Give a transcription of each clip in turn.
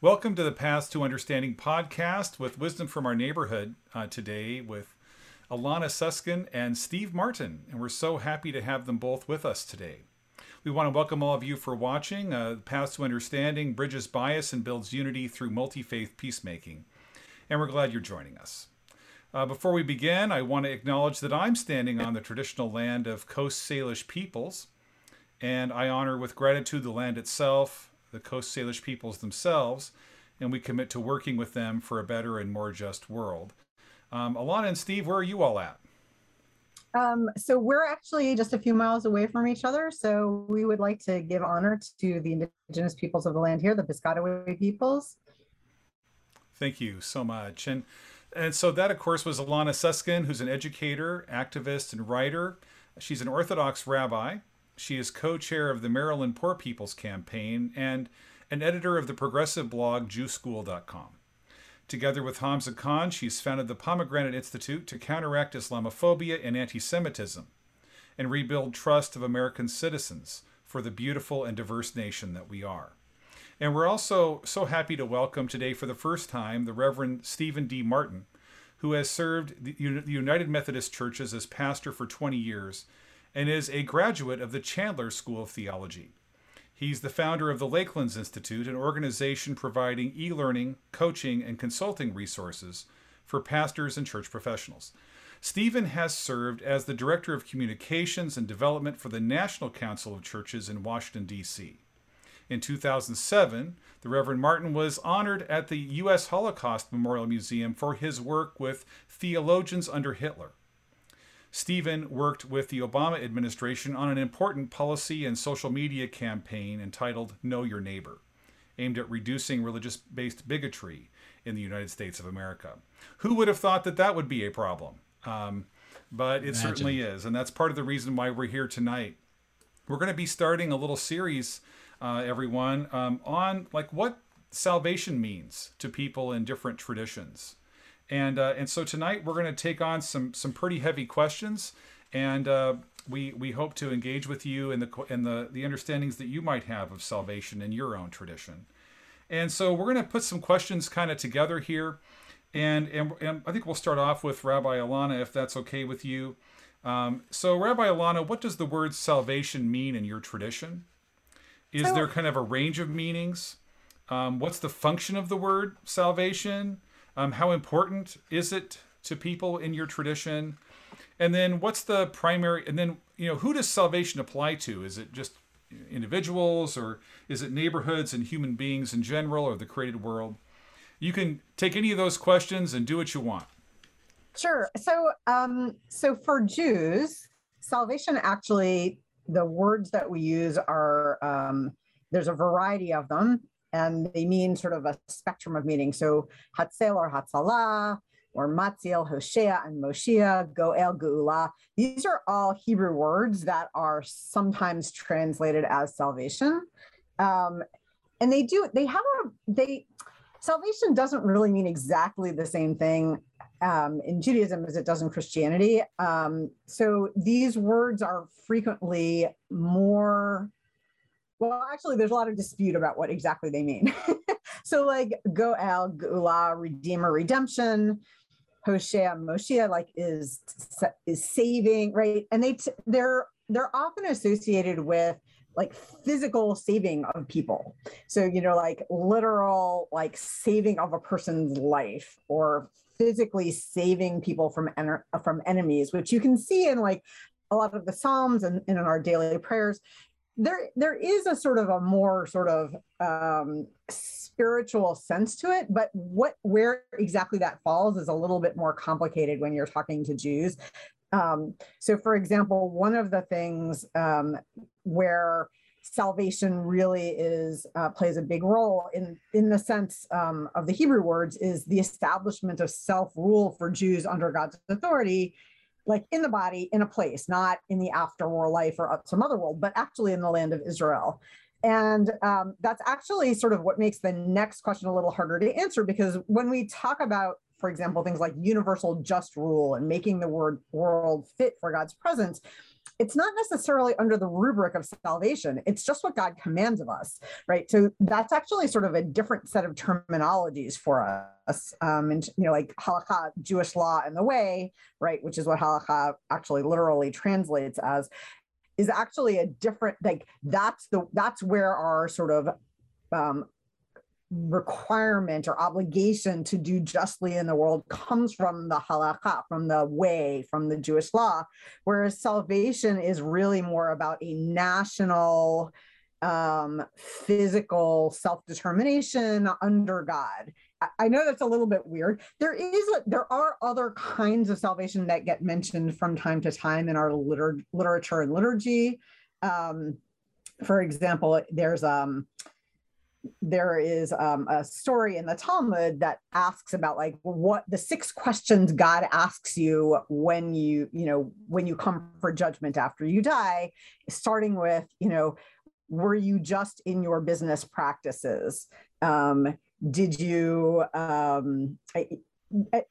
Welcome to the Path to Understanding podcast with wisdom from our neighborhood uh, today with Alana Suskin and Steve Martin. And we're so happy to have them both with us today. We want to welcome all of you for watching. Uh, Path to Understanding bridges bias and builds unity through multi faith peacemaking. And we're glad you're joining us. Uh, before we begin, I want to acknowledge that I'm standing on the traditional land of Coast Salish peoples, and I honor with gratitude the land itself, the Coast Salish peoples themselves, and we commit to working with them for a better and more just world. Um, Alana and Steve, where are you all at? Um, so we're actually just a few miles away from each other. So we would like to give honor to the indigenous peoples of the land here, the Piscataway peoples. Thank you so much. And and so that, of course, was Alana Suskin, who's an educator, activist, and writer. She's an Orthodox rabbi. She is co chair of the Maryland Poor People's Campaign and an editor of the progressive blog JewSchool.com. Together with Hamza Khan, she's founded the Pomegranate Institute to counteract Islamophobia and anti Semitism and rebuild trust of American citizens for the beautiful and diverse nation that we are. And we're also so happy to welcome today for the first time the Reverend Stephen D. Martin, who has served the United Methodist Churches as pastor for 20 years and is a graduate of the Candler School of Theology. He's the founder of the Lakelands Institute, an organization providing e learning, coaching, and consulting resources for pastors and church professionals. Stephen has served as the Director of Communications and Development for the National Council of Churches in Washington, D.C. In 2007, the Reverend Martin was honored at the U.S. Holocaust Memorial Museum for his work with theologians under Hitler. Stephen worked with the Obama administration on an important policy and social media campaign entitled Know Your Neighbor, aimed at reducing religious based bigotry in the United States of America. Who would have thought that that would be a problem? Um, but it Imagine. certainly is. And that's part of the reason why we're here tonight. We're going to be starting a little series, uh, everyone, um, on like what salvation means to people in different traditions. And uh, and so tonight we're going to take on some some pretty heavy questions, and uh, we we hope to engage with you in the in the the understandings that you might have of salvation in your own tradition. And so we're going to put some questions kind of together here, and, and and I think we'll start off with Rabbi Alana, if that's okay with you. Um, so Rabbi Alana, what does the word salvation mean in your tradition? Is there kind of a range of meanings? Um, what's the function of the word salvation? Um, how important is it to people in your tradition? And then what's the primary? And then you know who does salvation apply to? Is it just individuals, or is it neighborhoods and human beings in general, or the created world? You can take any of those questions and do what you want. Sure. So, um, so for Jews, salvation actually, the words that we use are um, there's a variety of them and they mean sort of a spectrum of meaning. So Hatzel or Hatzalah, or Matzil, Hoshea, and Moshiach, Goel, Geula. These are all Hebrew words that are sometimes translated as salvation. Um, and they do, they have a, they, salvation doesn't really mean exactly the same thing um, in Judaism as it does in Christianity. Um, so these words are frequently more well, actually, there's a lot of dispute about what exactly they mean. so, like Goel, Geula, Redeemer, Redemption, Hoshea, Moshiach, like is is saving, right? And they t- they're they're often associated with like physical saving of people. So, you know, like literal like saving of a person's life or physically saving people from en- from enemies, which you can see in like a lot of the Psalms and, and in our daily prayers there there is a sort of a more sort of um, spiritual sense to it but what where exactly that falls is a little bit more complicated when you're talking to jews. Um, so for example one of the things um, where salvation really is uh, plays a big role in in the sense um, of the hebrew words is the establishment of self-rule for jews under god's authority like in the body in a place, not in the afterworld life or up some other world, but actually in the land of Israel. And um, that's actually sort of what makes the next question a little harder to answer because when we talk about, for example, things like universal just rule and making the word world fit for God's presence, it's not necessarily under the rubric of salvation. It's just what God commands of us, right? So that's actually sort of a different set of terminologies for us. Um, and, you know, like halakha, Jewish law and the way, right, which is what halakha actually literally translates as, is actually a different, like, that's the, that's where our sort of um, requirement or obligation to do justly in the world comes from the halakha, from the way, from the Jewish law, whereas salvation is really more about a national, um, physical self determination under God. I know that's a little bit weird. There is a, there are other kinds of salvation that get mentioned from time to time in our liter- literature and liturgy. Um, for example, there's um, there is um, a story in the Talmud that asks about like what the six questions God asks you when you you know when you come for judgment after you die, starting with you know were you just in your business practices? Um, did you um,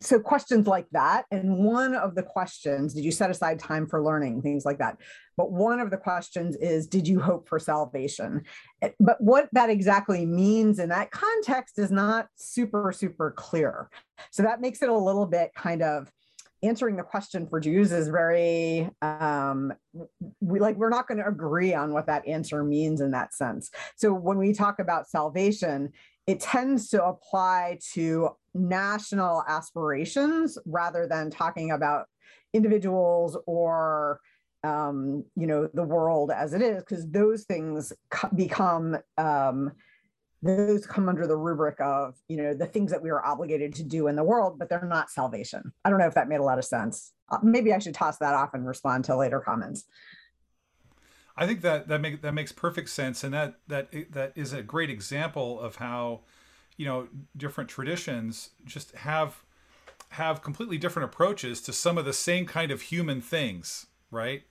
so questions like that and one of the questions did you set aside time for learning things like that but one of the questions is did you hope for salvation? Eh, but what that exactly means in that context is not super super clear. So that makes it a little bit kind of answering the question for jews is very um we like we're not going to agree on what that answer means in that sense. So when we talk about salvation it tends to apply to national aspirations rather than talking about individuals or um, you know the world as it is because those things become um, those come under the rubric of you know the things that we are obligated to do in the world but they're not salvation. I don't know if that made a lot of sense. Uh, maybe i should toss that off and respond to later comments. I think that that make that makes perfect sense, and that that that is a great example of how, you know, different traditions just have have completely different approaches to some of the same kind of human things, right?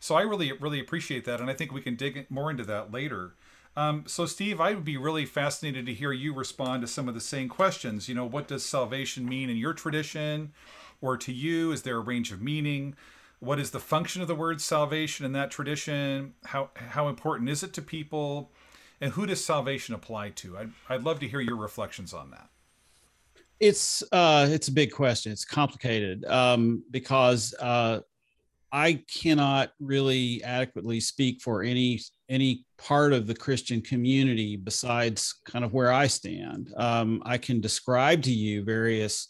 So I really really appreciate that, and I think we can dig more into that later. Um, so Steve, I would be really fascinated to hear you respond to some of the same questions. You know, what does salvation mean in your tradition, or to you? Is there a range of meaning? what is the function of the word salvation in that tradition? How how important is it to people? And who does salvation apply to? I'd, I'd love to hear your reflections on that. It's uh, it's a big question. It's complicated um, because uh, I cannot really adequately speak for any any part of the Christian community besides kind of where I stand. Um, I can describe to you various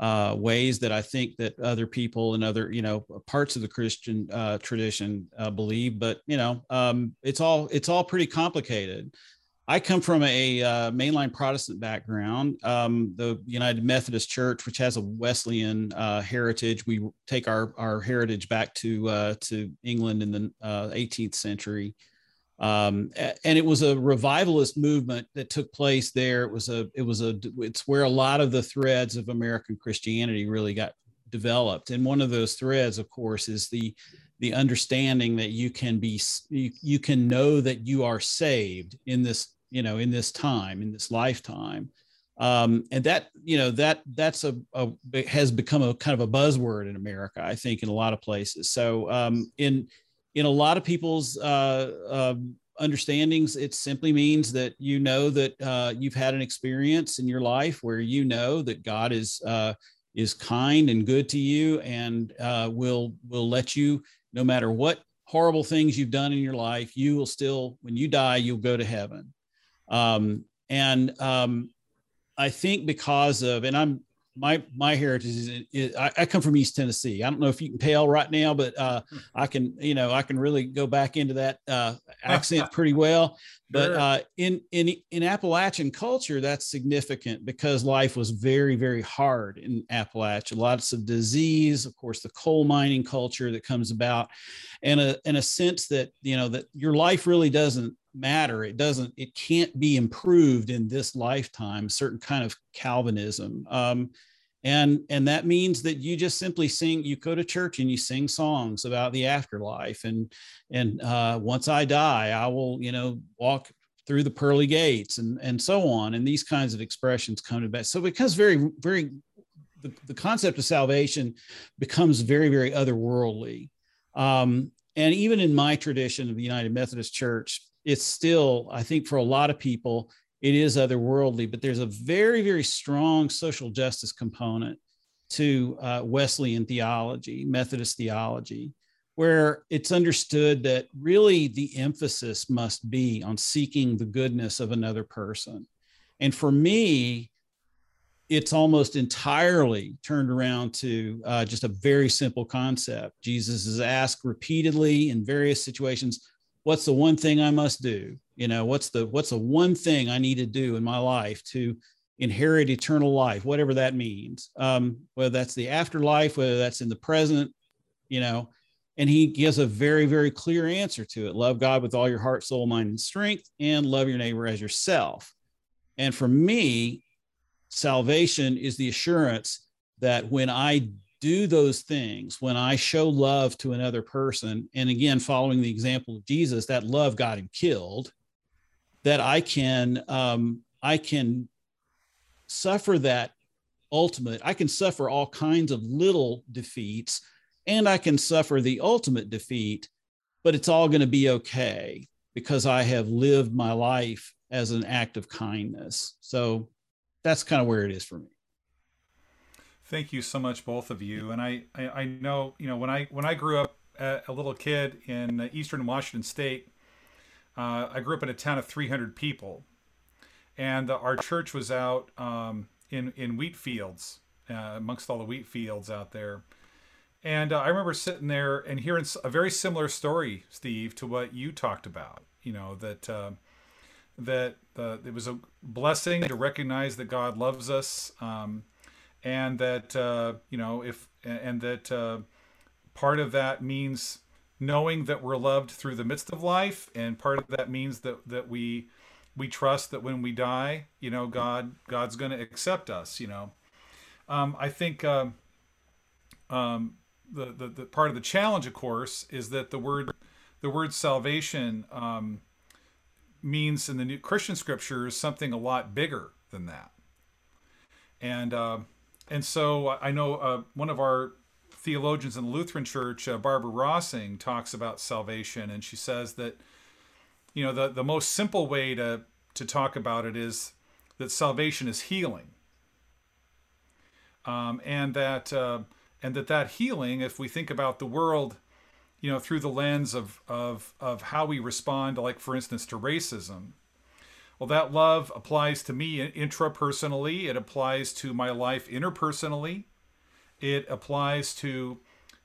uh, ways that I think that other people and other you know parts of the Christian uh, tradition uh, believe. But you know, um, it's all it's all pretty complicated. I come from a uh, mainline Protestant background. Um, the United Methodist Church, which has a Wesleyan uh, heritage, we take our our heritage back to uh, to England in the 18th century um, and it was a revivalist movement that took place there. It was a, it was a, it's where a lot of the threads of American Christianity really got developed. And one of those threads, of course, is the, the understanding that you can be, you, you can know that you are saved in this, you know, in this time, in this lifetime. Um, and that, you know, that that's a, a, has become a kind of a buzzword in America, I think, in a lot of places. So um, in in a lot of people's uh, uh, understandings, it simply means that you know that uh, you've had an experience in your life where you know that God is uh, is kind and good to you and uh, will will let you, no matter what horrible things you've done in your life, you will still, when you die, you'll go to heaven. Um, and um, I think because of, and I'm my my heritage is, is I, I, come from East Tennessee. I don't know if you can tell right now, but uh, I can you know I can really go back into that uh, accent pretty well. But uh, in in in Appalachian culture, that's significant because life was very very hard in Appalachia. Lots of disease, of course, the coal mining culture that comes about, and a and a sense that you know that your life really doesn't matter it doesn't it can't be improved in this lifetime certain kind of calvinism um, and and that means that you just simply sing you go to church and you sing songs about the afterlife and and uh, once i die i will you know walk through the pearly gates and and so on. And these kinds of expressions come to best so because very very the, the concept of salvation becomes very very otherworldly. Um, and even in my tradition of the United Methodist Church, it's still, I think, for a lot of people, it is otherworldly, but there's a very, very strong social justice component to uh, Wesleyan theology, Methodist theology, where it's understood that really the emphasis must be on seeking the goodness of another person. And for me, it's almost entirely turned around to uh, just a very simple concept. Jesus is asked repeatedly in various situations, "What's the one thing I must do? You know, what's the what's the one thing I need to do in my life to inherit eternal life, whatever that means, um, whether that's the afterlife, whether that's in the present, you know." And he gives a very, very clear answer to it: love God with all your heart, soul, mind, and strength, and love your neighbor as yourself. And for me, salvation is the assurance that when I do those things, when I show love to another person, and again, following the example of Jesus, that love got him killed, that I can, um, I can suffer that ultimate, I can suffer all kinds of little defeats, and I can suffer the ultimate defeat, but it's all going to be okay because I have lived my life as an act of kindness. So that's kind of where it is for me. Thank you so much, both of you. And I, I, I know, you know, when I when I grew up a little kid in eastern Washington State, uh, I grew up in a town of 300 people, and uh, our church was out um, in in wheat fields, uh, amongst all the wheat fields out there. And uh, I remember sitting there and hearing a very similar story, Steve, to what you talked about. You know that uh, that uh, it was a blessing to recognize that God loves us, um, and that uh, you know if and that uh, part of that means knowing that we're loved through the midst of life, and part of that means that that we we trust that when we die, you know, God God's going to accept us. You know, um, I think. Um, um, the, the, the part of the challenge, of course, is that the word the word salvation um, means in the new Christian scriptures something a lot bigger than that. And uh, and so I know uh, one of our theologians in the Lutheran Church, uh, Barbara Rossing, talks about salvation, and she says that you know the the most simple way to to talk about it is that salvation is healing, um, and that uh, and that that healing, if we think about the world you know, through the lens of, of, of how we respond, like, for instance, to racism. Well, that love applies to me intrapersonally, it applies to my life interpersonally, it applies to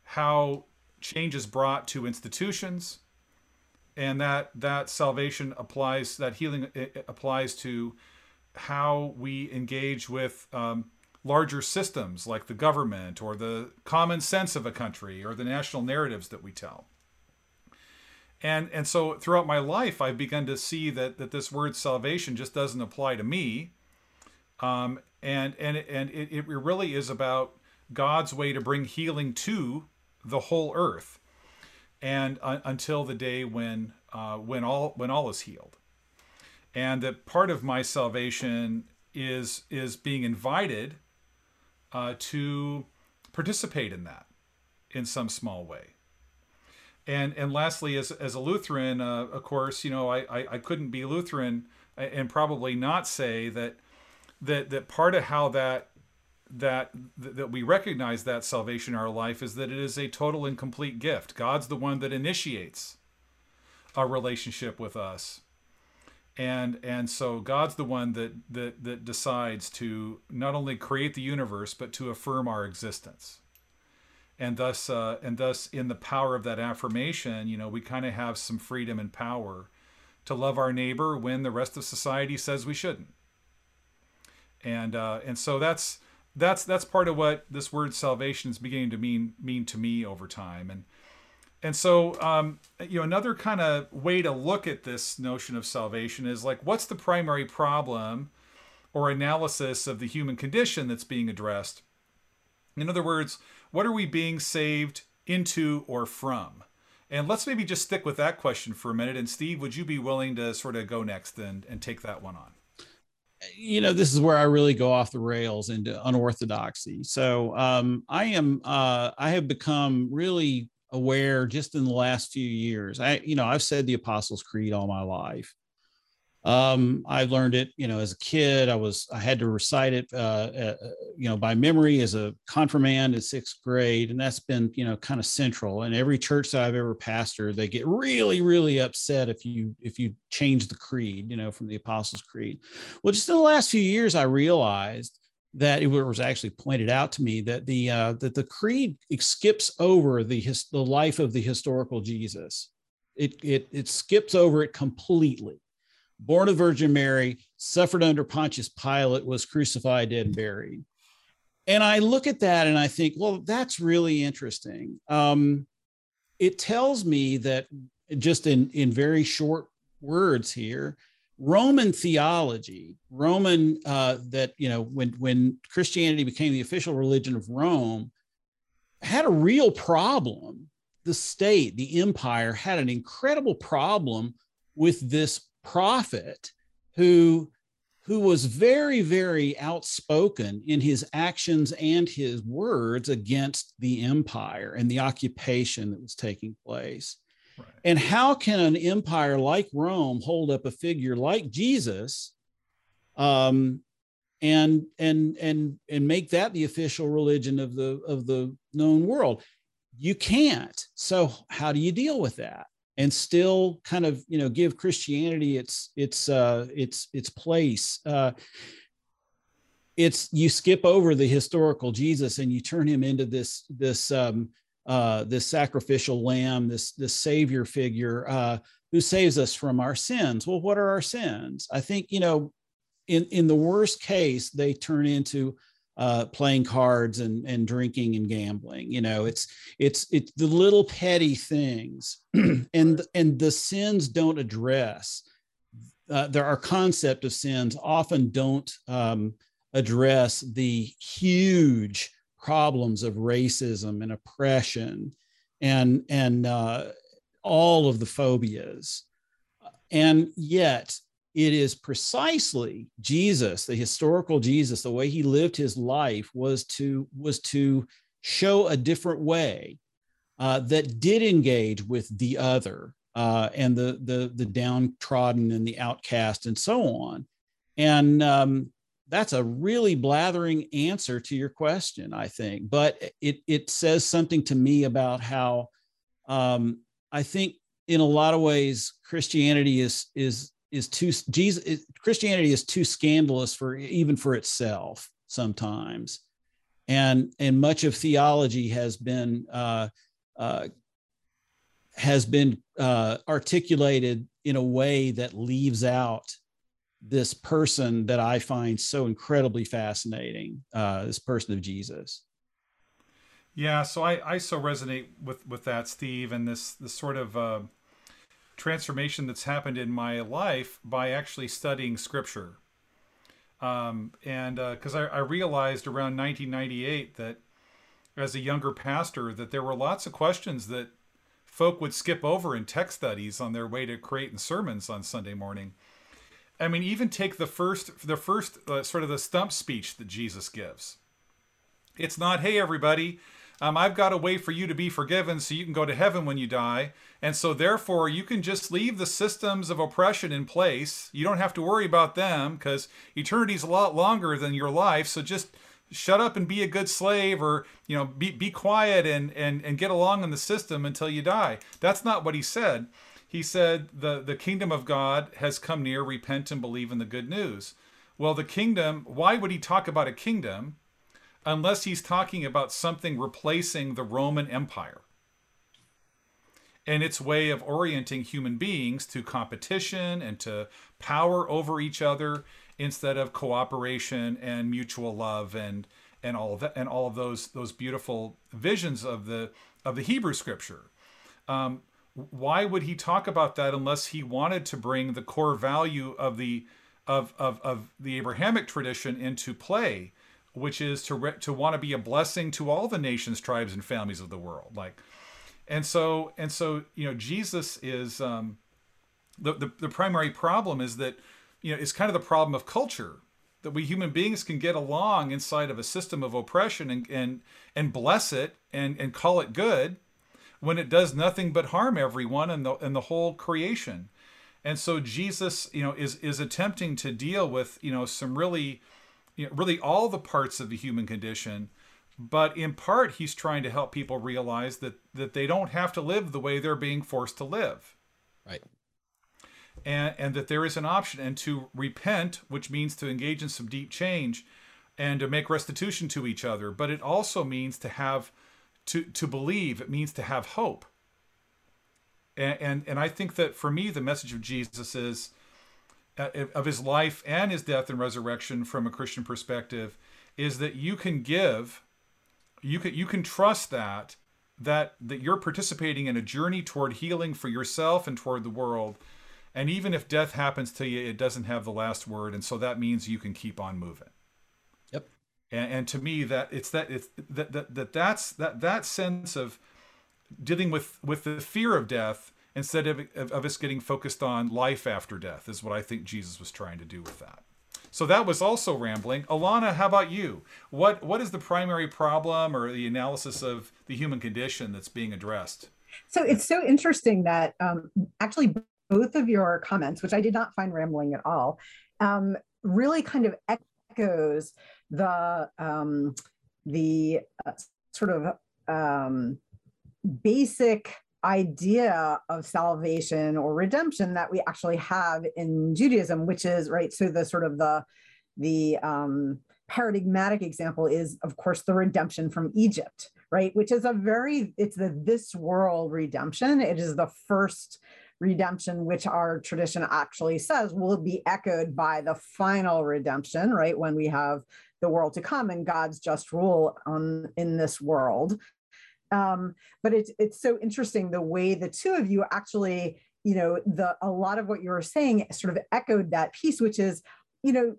how change is brought to institutions, and that, that salvation applies, that healing applies to how we engage with um, larger systems like the government or the common sense of a country or the national narratives that we tell. And, and so throughout my life, I've begun to see that, that this word salvation just doesn't apply to me. Um, and and, and it, it really is about God's way to bring healing to the whole earth and uh, until the day when uh, when all when all is healed and that part of my salvation is is being invited uh, to participate in that in some small way. And and lastly, as, as a Lutheran, uh, of course, you know, I, I, I couldn't be Lutheran and probably not say that that that part of how that that that we recognize that salvation in our life is that it is a total and complete gift. God's the one that initiates a relationship with us and and so God's the one that that that decides to not only create the universe but to affirm our existence. And thus uh, and thus in the power of that affirmation, you know, we kind of have some freedom and power to love our neighbor when the rest of society says we shouldn't. And uh, and so that's that's that's part of what this word salvation is beginning to mean mean to me over time. And and so, um, you know, another kind of way to look at this notion of salvation is like, what's the primary problem or analysis of the human condition that's being addressed? In other words, what are we being saved into or from? And let's maybe just stick with that question for a minute. And Steve, would you be willing to sort of go next and, and take that one on? You know this is where i really go off the rails into unorthodoxy so um, i am uh, i have become really aware just in the last few years. I, you know, I've said the Apostles' Creed all my life. Um, I learned it, you know, as a kid. I was I had to recite it, uh, uh, you know, by memory as a confirmand in sixth grade, and that's been, you know, kind of central. And every church that I've ever pastored, they get really, really upset if you if you change the creed, you know, from the Apostles' Creed. Well, just in the last few years, I realized that it was actually pointed out to me that the uh, that the creed skips over the his, the life of the historical Jesus. It it it skips over it completely born of Virgin Mary, suffered under Pontius Pilate, was crucified, dead, and buried. And I look at that and I think, well, that's really interesting. Um, it tells me that just in, in very short words here, Roman theology, Roman uh, that you know when when Christianity became the official religion of Rome, had a real problem. The state, the empire, had an incredible problem with this prophet who who was very very outspoken in his actions and his words against the empire and the occupation that was taking place. Right. and how can an empire like rome hold up a figure like jesus um, and and and and make that the official religion of the of the known world? You can't. So how do you deal with that and still kind of you know give Christianity its its uh, its its place. Uh, it's you skip over the historical Jesus and you turn him into this this um, uh, this sacrificial lamb, this this savior figure uh, who saves us from our sins. Well, what are our sins? I think you know, in in the worst case, they turn into uh, playing cards and and drinking and gambling. You know, it's it's it's the little petty things, and and the sins don't address. Uh, there are concept of sins often don't um, address the huge problems of racism and oppression and and uh, all of the phobias and yet it is precisely jesus the historical jesus the way he lived his life was to was to show a different way uh, that did engage with the other uh, and the the the downtrodden and the outcast and so on. And um, that's a really blathering answer to your question i think. But it it says something to me about how um, i think in a lot of ways christianity is is is too Jesus Christianity is too scandalous for even for itself sometimes, and and much of theology has been uh, uh, has been uh, articulated in a way that leaves out this person that I find so incredibly fascinating. Uh, this person of Jesus. Yeah, so I, I so resonate with with that, Steve, and this this sort of uh, transformation that's happened in my life by actually studying scripture. Um, and because uh, I, I, realized around 1998 that as a younger pastor that there were lots of questions that folk would skip over in text studies on their way to creating sermons on Sunday morning. I mean, even take the first, the first uh, sort of the stump speech that Jesus gives. It's not, "Hey, everybody, um, I've got a way for you to be forgiven so you can go to heaven when you die. And so, therefore, you can just leave the systems of oppression in place. You don't have to worry about them because eternity's a lot longer than your life. So, just shut up and be a good slave or you know be, be quiet and, and and get along in the system until you die that's not what he said he said the the kingdom of god has come near repent and believe in the good news well the kingdom why would he talk about a kingdom unless he's talking about something replacing the Roman Empire and its way of orienting human beings to competition and to power over each other instead of cooperation and mutual love and and all of that and all of those those beautiful visions of the of the Hebrew scripture. Um, why would he talk about that unless he wanted to bring the core value of the of, of, of the Abrahamic tradition into play which is to re- to want to be a blessing to all the nations, tribes, and families of the world. Like, and so and so, you know, Jesus is um, the, the the primary problem is that you know it's kind of the problem of culture that we human beings can get along inside of a system of oppression and and and bless it and and call it good when it does nothing but harm everyone and the and the whole creation. And so Jesus, you know, is is attempting to deal with, you know, some really you know, really all the parts of the human condition, but in part he's trying to help people realize that that they don't have to live the way they're being forced to live. Right. And and that there is an option and to repent, which means to engage in some deep change and to make restitution to each other, but it also means to have to to believe, it means to have hope. And and, and I think that for me the message of Jesus is Uh, of his life and his death and resurrection from a Christian perspective is that you can give you can you can trust that that that you're participating in a journey toward healing for yourself and toward the world. And even if death happens to you it doesn't have the last word. And so that means you can keep on moving. Yep. And, and to me that it's that it's that, that that that's that that sense of dealing with with the fear of death instead of, of, of us getting focused on life after death is what I think Jesus was trying to do with that. So that was also rambling. Alana, how about you? What what is the primary problem or the analysis of the human condition that's being addressed? So it's so interesting that um, actually both of your comments, which I did not find rambling at all, um, really kind of echoes the um, the uh, sort of um, basic idea of salvation or redemption that we actually have in Judaism, which is right. So the sort of the the um, paradigmatic example is, of course, the redemption from Egypt, right? Which is a very it's the this world redemption. It is the first redemption, which our tradition actually says will be echoed by the final redemption, right? When we have the world to come and God's just rule on in this world. Um, but it's it's so interesting the way the two of you actually, you know, the a lot of what you were saying sort of echoed that piece, which is, you know,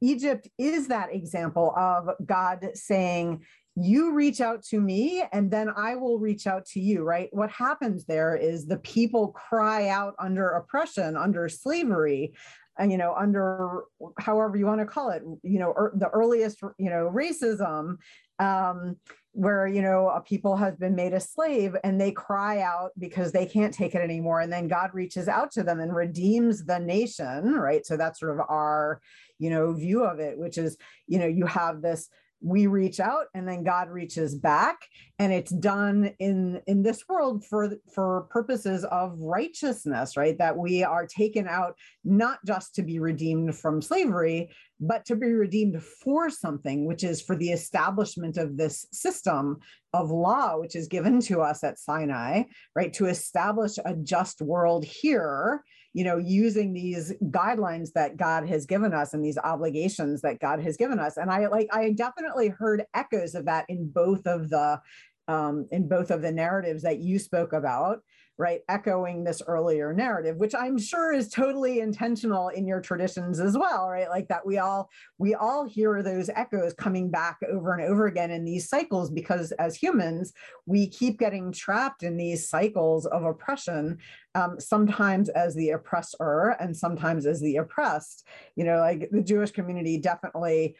Egypt is that example of God saying, you reach out to me and then I will reach out to you, right? What happens there is the people cry out under oppression, under slavery, and you know under however you want to call it you know er, the earliest you know racism um, where you know a people has been made a slave and they cry out because they can't take it anymore and then god reaches out to them and redeems the nation right? So that's sort of our you know view of it which is you know you have this we reach out and then god reaches back. And it's done in in this world for for purposes of righteousness right? That we are taken out not just to be redeemed from slavery but to be redeemed for something which is for the establishment of this system of law which is given to us at sinai right? To establish a just world here you know, using these guidelines that God has given us and these obligations that God has given us. And I like, I definitely heard echoes of that in both of the, um, in both of the narratives that you spoke about right echoing this earlier narrative which i'm sure is totally intentional in your traditions as well right? Like that we all we all hear those echoes coming back over and over again in these cycles because as humans we keep getting trapped in these cycles of oppression um, sometimes as the oppressor and sometimes as the oppressed. You know like the jewish community definitely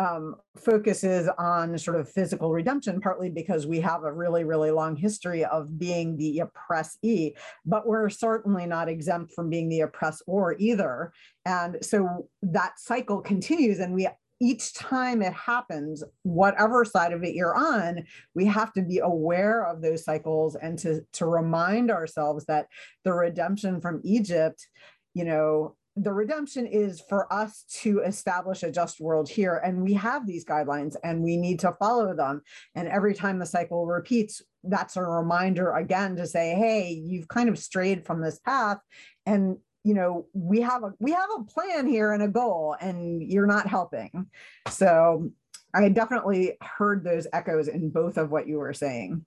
um, focuses on sort of physical redemption, partly because we have a really, really long history of being the oppressee, but we're certainly not exempt from being the oppressor either. And so that cycle continues, and we each time it happens, whatever side of it you're on, we have to be aware of those cycles and to, to remind ourselves that the redemption from Egypt, you know, the redemption is for us to establish a just world here and we have these guidelines and we need to follow them. And every time the cycle repeats that's a reminder again to say hey you've kind of strayed from this path and you know we have a we have a plan here and a goal and you're not helping. So i definitely heard those echoes in both of what you were saying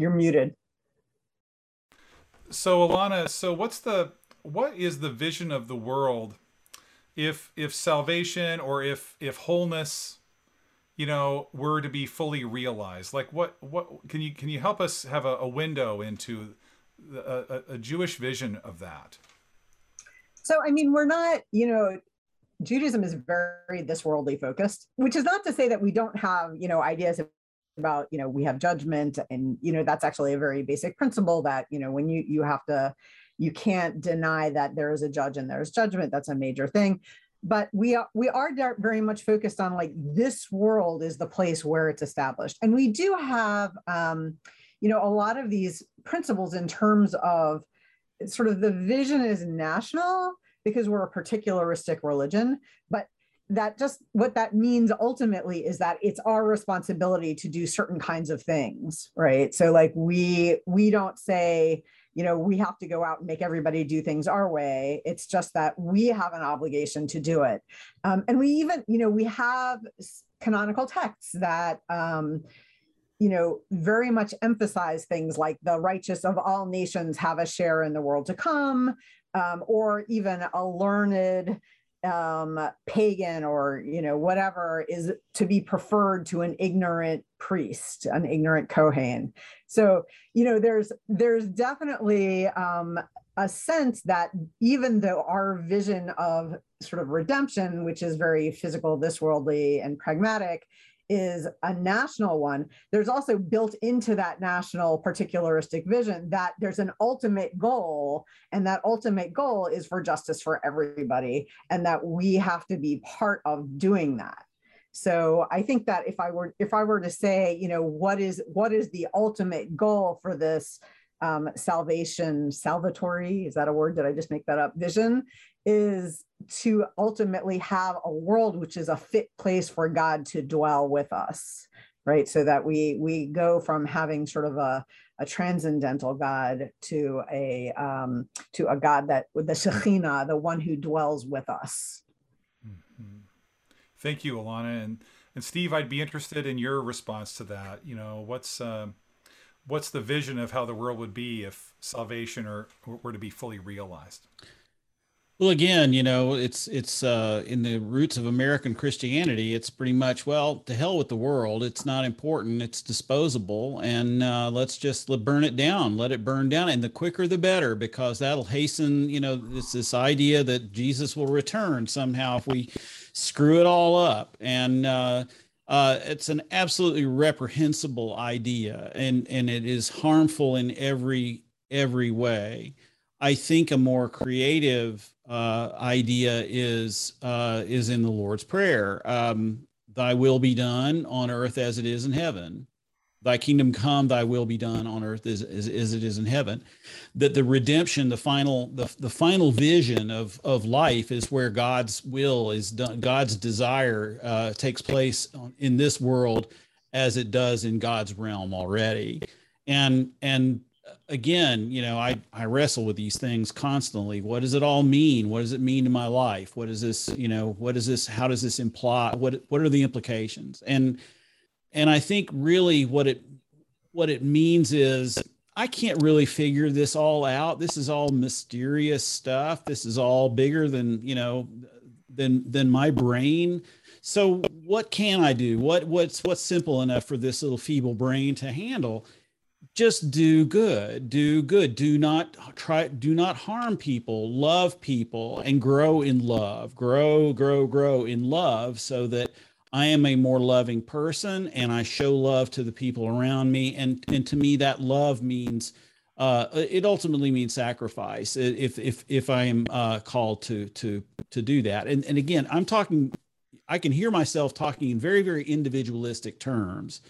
You're muted. So Alana, so what's the what is the vision of the world if if salvation or if if wholeness you know were to be fully realized like what what can you can you help us have a, a window into a, a, a jewish vision of that so i mean we're not you know Judaism is very this worldly focused, which is not to say that we don't have, you know, ideas about, you know, we have judgment and, you know, that's actually a very basic principle that, you know, when you you have to you can't deny that there is a judge and there's judgment. That's a major thing. But we are we are very much focused on like this world is the place where it's established, and we do have, um, you know, a lot of these principles in terms of sort of the vision is national because we're a particularistic religion, but that just what that means ultimately is that it's our responsibility to do certain kinds of things right so like we we don't say you know, we have to go out and make everybody do things our way. It's just that we have an obligation to do it. Um, and we even, you know, we have canonical texts that, um, you know, very much emphasize things like the righteous of all nations have a share in the world to come, um, or even a learned um, pagan or you know whatever is to be preferred to an ignorant priest, an ignorant kohen. So you know there's there's definitely um, a sense that even though our vision of sort of redemption, which is very physical, this worldly, and pragmatic, is a national one, there's also built into that national particularistic vision that there's an ultimate goal, and that ultimate goal is for justice for everybody, and that we have to be part of doing that. So I think that if I were if I were to say, you know, what is what is the ultimate goal for this um, salvation, salvatory, is that a word? Did I just make that up? Vision is to ultimately have a world which is a fit place for God to dwell with us, right? So that we we go from having sort of a, a transcendental God to a um, to a God that with the Shekhinah, the one who dwells with us. Mm-hmm. Thank you, Alana, and and Steve. I'd be interested in your response to that. You know, what's uh, what's the vision of how the world would be if salvation or were to be fully realized? Well, again, you know, it's it's uh, in the roots of American Christianity. It's pretty much well, to hell with the world. It's not important. It's disposable, and uh, let's just burn it down. Let it burn down, and the quicker the better, because that'll hasten. You know, this this idea that Jesus will return somehow if we screw it all up, and uh, uh, it's an absolutely reprehensible idea, and and it is harmful in every every way. I think a more creative uh, idea is uh, is in the Lord's Prayer. Um, thy will be done on earth as it is in heaven. Thy kingdom come, thy will be done on earth as, as, as it is in heaven. That the redemption, the final, the, the final vision of, of life is where God's will is done, God's desire uh, takes place in this world as it does in God's realm already. And and again, you know, I, I wrestle with these things constantly. What does it all mean? What does it mean to my life? What is this, you know, what is this, how does this imply? What, what are the implications? And, and I think really what it, what it means is I can't really figure this all out. This is all mysterious stuff. This is all bigger than, you know, than, than my brain. So what can I do? What, what's, what's simple enough for this little feeble brain to handle? Just do good do good do not try do not harm people love people and grow in love grow grow grow in love so that i am a more loving person and i show love to the people around me and and to me that love means uh, it ultimately means sacrifice if if if I am uh, called to to to do that. And and again, I'm talking. I can hear myself talking in very very individualistic terms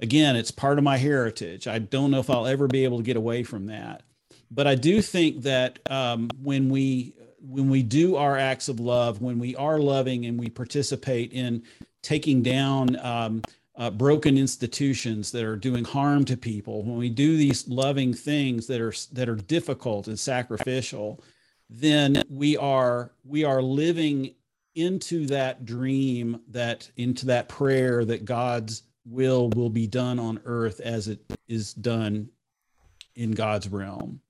again, it's part of my heritage. I don't know if I'll ever be able to get away from that. But I do think that um, when we when we do our acts of love, when we are loving and we participate in taking down um, uh, broken institutions that are doing harm to people, when we do these loving things that are that are difficult and sacrificial, then we are we are living into that dream that into that prayer that God's will will be done on earth as it is done in God's realm.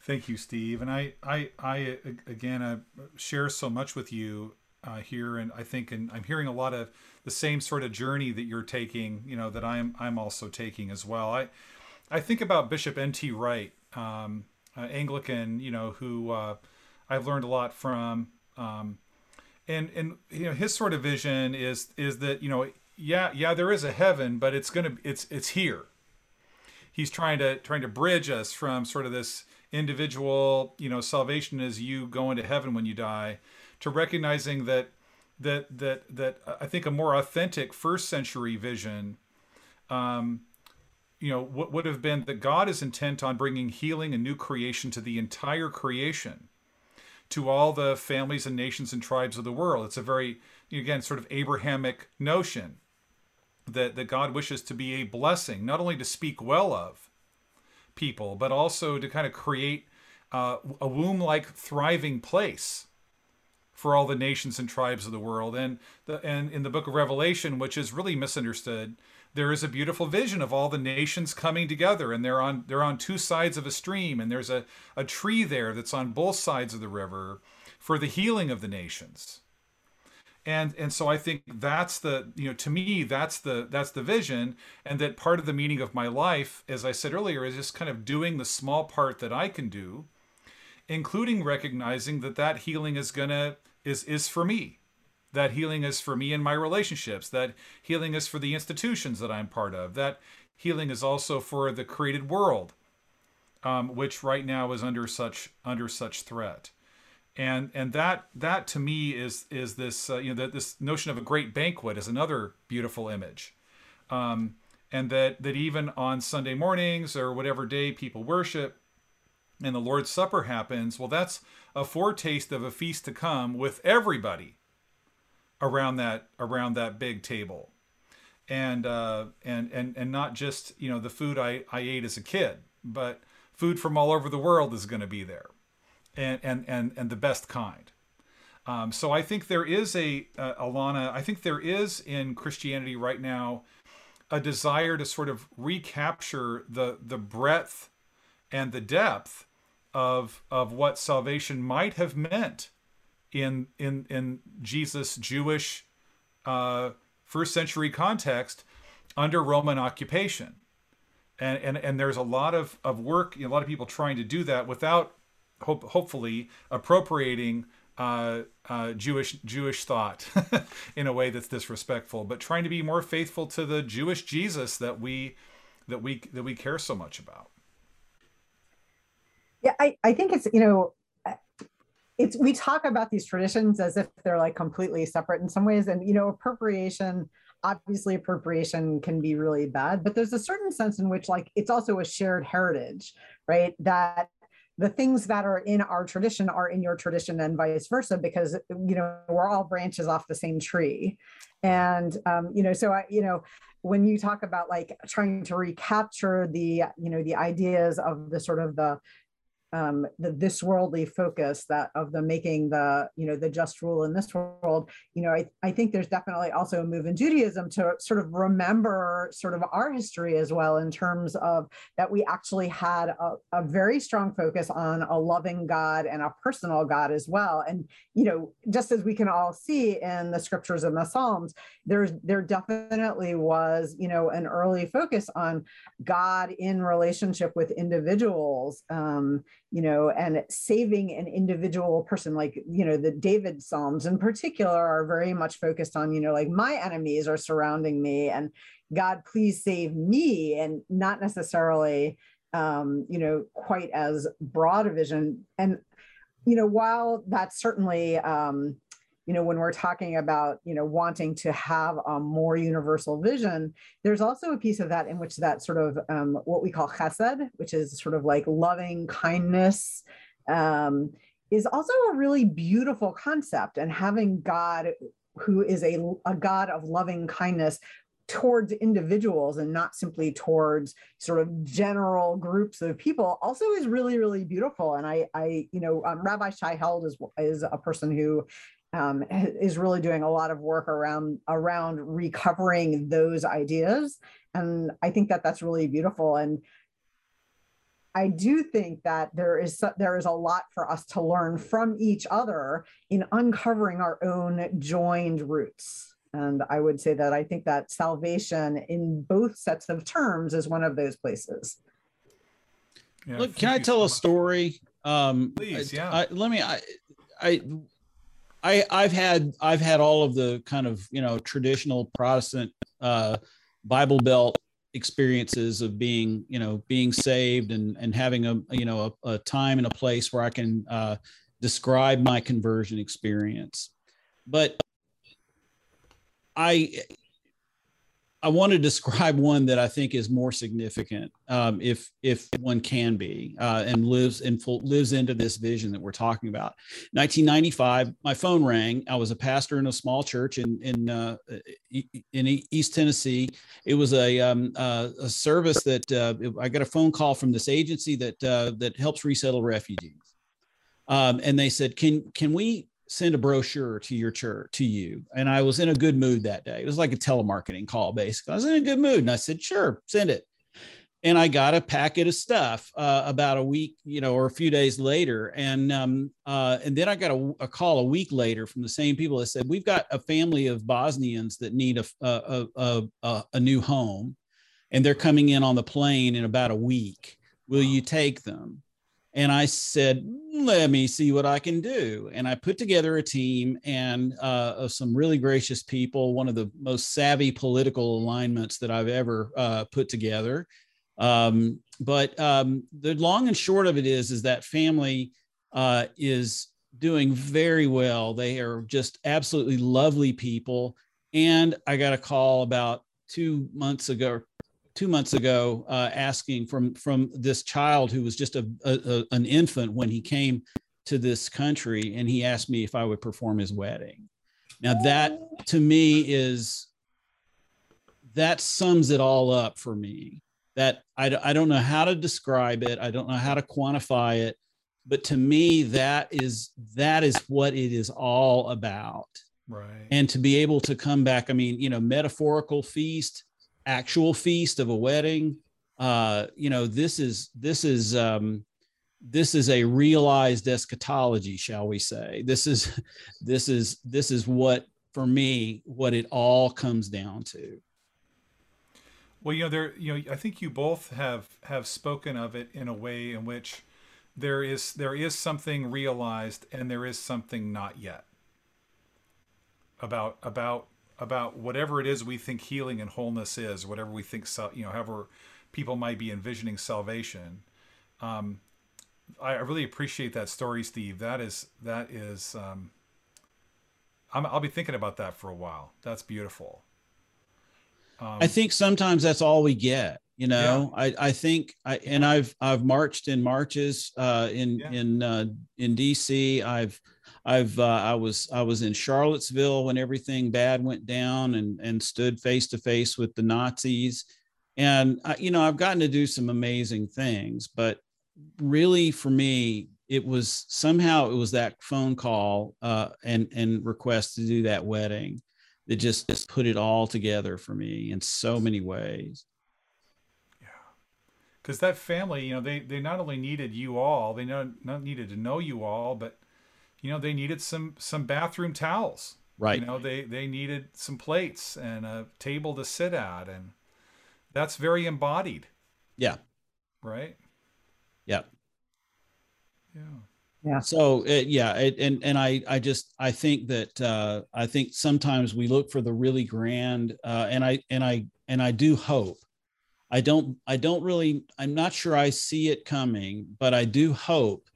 Thank you, Steve. And I, I, I again, I share so much with you uh, here, and I think, and I'm hearing a lot of the same sort of journey that you're taking. You know, that I'm, I'm also taking as well. I, I think about Bishop N.T. Wright, um, uh, Anglican. You know, who uh, I've learned a lot from. Um, and and you know his sort of vision is is that you know yeah yeah there is a heaven, but it's gonna it's it's here. He's trying to trying to bridge us from sort of this individual you know salvation is you going to heaven when you die to recognizing that that that that I think a more authentic first century vision um, you know what would have been that God is intent on bringing healing and new creation to the entire creation to all the families and nations and tribes of the world it's a very again sort of abrahamic notion that that God wishes to be a blessing not only to speak well of people but also to kind of create uh, a womb like thriving place for all the nations and tribes of the world. And the and in the book of Revelation, which is really misunderstood, there is a beautiful vision of all the nations coming together and they're on they're on two sides of a stream and there's a, a tree there that's on both sides of the river for the healing of the nations. And and so I think that's the you know to me that's the that's the vision. And that part of the meaning of my life as I said earlier is just kind of doing the small part that I can do including recognizing that that healing is gonna is is for me. That healing is for me and my relationships. That healing is for the institutions that i'm part of. That healing is also for the created world um, which right now is under such under such threat and and that that to me is is this uh, you know this notion of a great banquet is another beautiful image. Um, and that that even on sunday mornings or whatever day people worship and the Lord's Supper happens, well, that's a foretaste of a feast to come with everybody around that around that big table, and uh, and and and not just you know the food I I ate as a kid, but food from all over the world is going to be there, and and and and the best kind. Um, so I think there is a uh, Alana. I think there is in Christianity right now a desire to sort of recapture the the breadth and the depth of of what salvation might have meant in in in Jesus Jewish uh, first century context under Roman occupation. And, and, and there's a lot of, of work, you know, a lot of people trying to do that without hope, hopefully appropriating uh, uh, Jewish Jewish thought in a way that's disrespectful, but trying to be more faithful to the Jewish Jesus that we that we that we care so much about. Yeah, I, I think it's, you know, it's we talk about these traditions as if they're like completely separate in some ways. And, you know, appropriation, obviously appropriation can be really bad, but there's a certain sense in which like it's also a shared heritage, right? That the things that are in our tradition are in your tradition and vice versa because you know we're all branches off the same tree. And um, you know so i you know when you talk about like trying to recapture the you know the ideas of the sort of the um, the this worldly focus that of the making the you know the just rule in this world you know I, I think there's definitely also a move in judaism to sort of remember sort of our history as well in terms of that we actually had a, a very strong focus on a loving god and a personal god as well. And you know just as we can all see in the scriptures and the psalms there's there definitely was you know an early focus on god in relationship with individuals um, you know, and saving an individual person, like, you know, the David Psalms in particular are very much focused on, you know, like my enemies are surrounding me and God, please save me, and not necessarily, um, you know, quite as broad a vision. And, you know, while that's certainly, um, you know when we're talking about you know wanting to have a more universal vision there's also a piece of that in which that sort of um, what we call chesed which is sort of like loving kindness um, is also a really beautiful concept. And having god who is a, a god of loving kindness towards individuals and not simply towards sort of general groups of people also is really really beautiful. And i i you know um, rabbi shai held is is a person who um, is really doing a lot of work around around recovering those ideas, and I think that that's really beautiful. And I do think that there is there is a lot for us to learn from each other in uncovering our own joined roots. And I would say that I think that salvation in both sets of terms is one of those places. Yeah, Look, can I tell so a story? Um, Please, yeah. I, let me. I, I I I've had I've had all of the kind of you know traditional Protestant uh, Bible Belt experiences of being you know being saved and and having a you know a, a time and a place where I can uh, describe my conversion experience, but I I want to describe one that I think is more significant, um, if if one can be, uh, and lives and full, lives into this vision that we're talking about. 1995, my phone rang. I was a pastor in a small church in in uh, in East Tennessee. It was a um, uh, a service that uh, I got a phone call from this agency that uh, that helps resettle refugees, um, and they said, "Can can we send a brochure to your church to you. And i was in a good mood that day. It was like a telemarketing call basically. I was in a good mood and i said sure send it. And i got a packet of stuff uh, about a week you know or a few days later. And um, uh, and then i got a, a, call a week later from the same people that said we've got a family of bosnians that need a, a, a, a, a new home and they're coming in on the plane in about a week. Will you take them and I said, let me see what I can do. And I put together a team and uh, of some really gracious people, one of the most savvy political alignments that I've ever uh, put together. Um, but um, the long and short of it is, is that family uh, is doing very well. They are just absolutely lovely people. And I got a call about two months ago, two months ago uh, asking from from this child who was just a, a, an infant when he came to this country and he asked me if i would perform his wedding. Now that to me is that sums it all up for me. That I, I don't know how to describe it. I don't know how to quantify it. But to me that is that is what it is all about. Right. And to be able to come back i mean you know metaphorical feast actual feast of a wedding. Uh you know this is this is um this is a realized eschatology shall we say. This is this is this is what for me what it all comes down to. Well you know there you know i think you both have have spoken of it in a way in which there is there is something realized and there is something not yet about about about whatever it is we think healing and wholeness is, whatever we think, you know, however people might be envisioning salvation. Um, I, I really appreciate that story, Steve. That is that is. Um, i will be thinking about that for a while. That's beautiful. Um, I think sometimes that's all we get. You know, yeah. I, I think I and I've I've marched in marches uh, in yeah. in uh, in DC. I've I've uh, I was I was in Charlottesville when everything bad went down and and stood face to face with the Nazis, and I, you know I've gotten to do some amazing things, but really for me it was somehow it was that phone call uh, and and request to do that wedding that just just put it all together for me in so many ways. Yeah, because that family, you know, they they not only needed you all, they not not needed to know you all, but you know they needed some some bathroom towels. Right. You know they they needed some plates and a table to sit at and that's very embodied. Yeah. Right? Yeah. Yeah. Yeah. So it, yeah it, and and i i just i think that uh i think sometimes we look for the really grand uh and i and i and i do hope i don't i don't really i'm not sure i see it coming but i do hope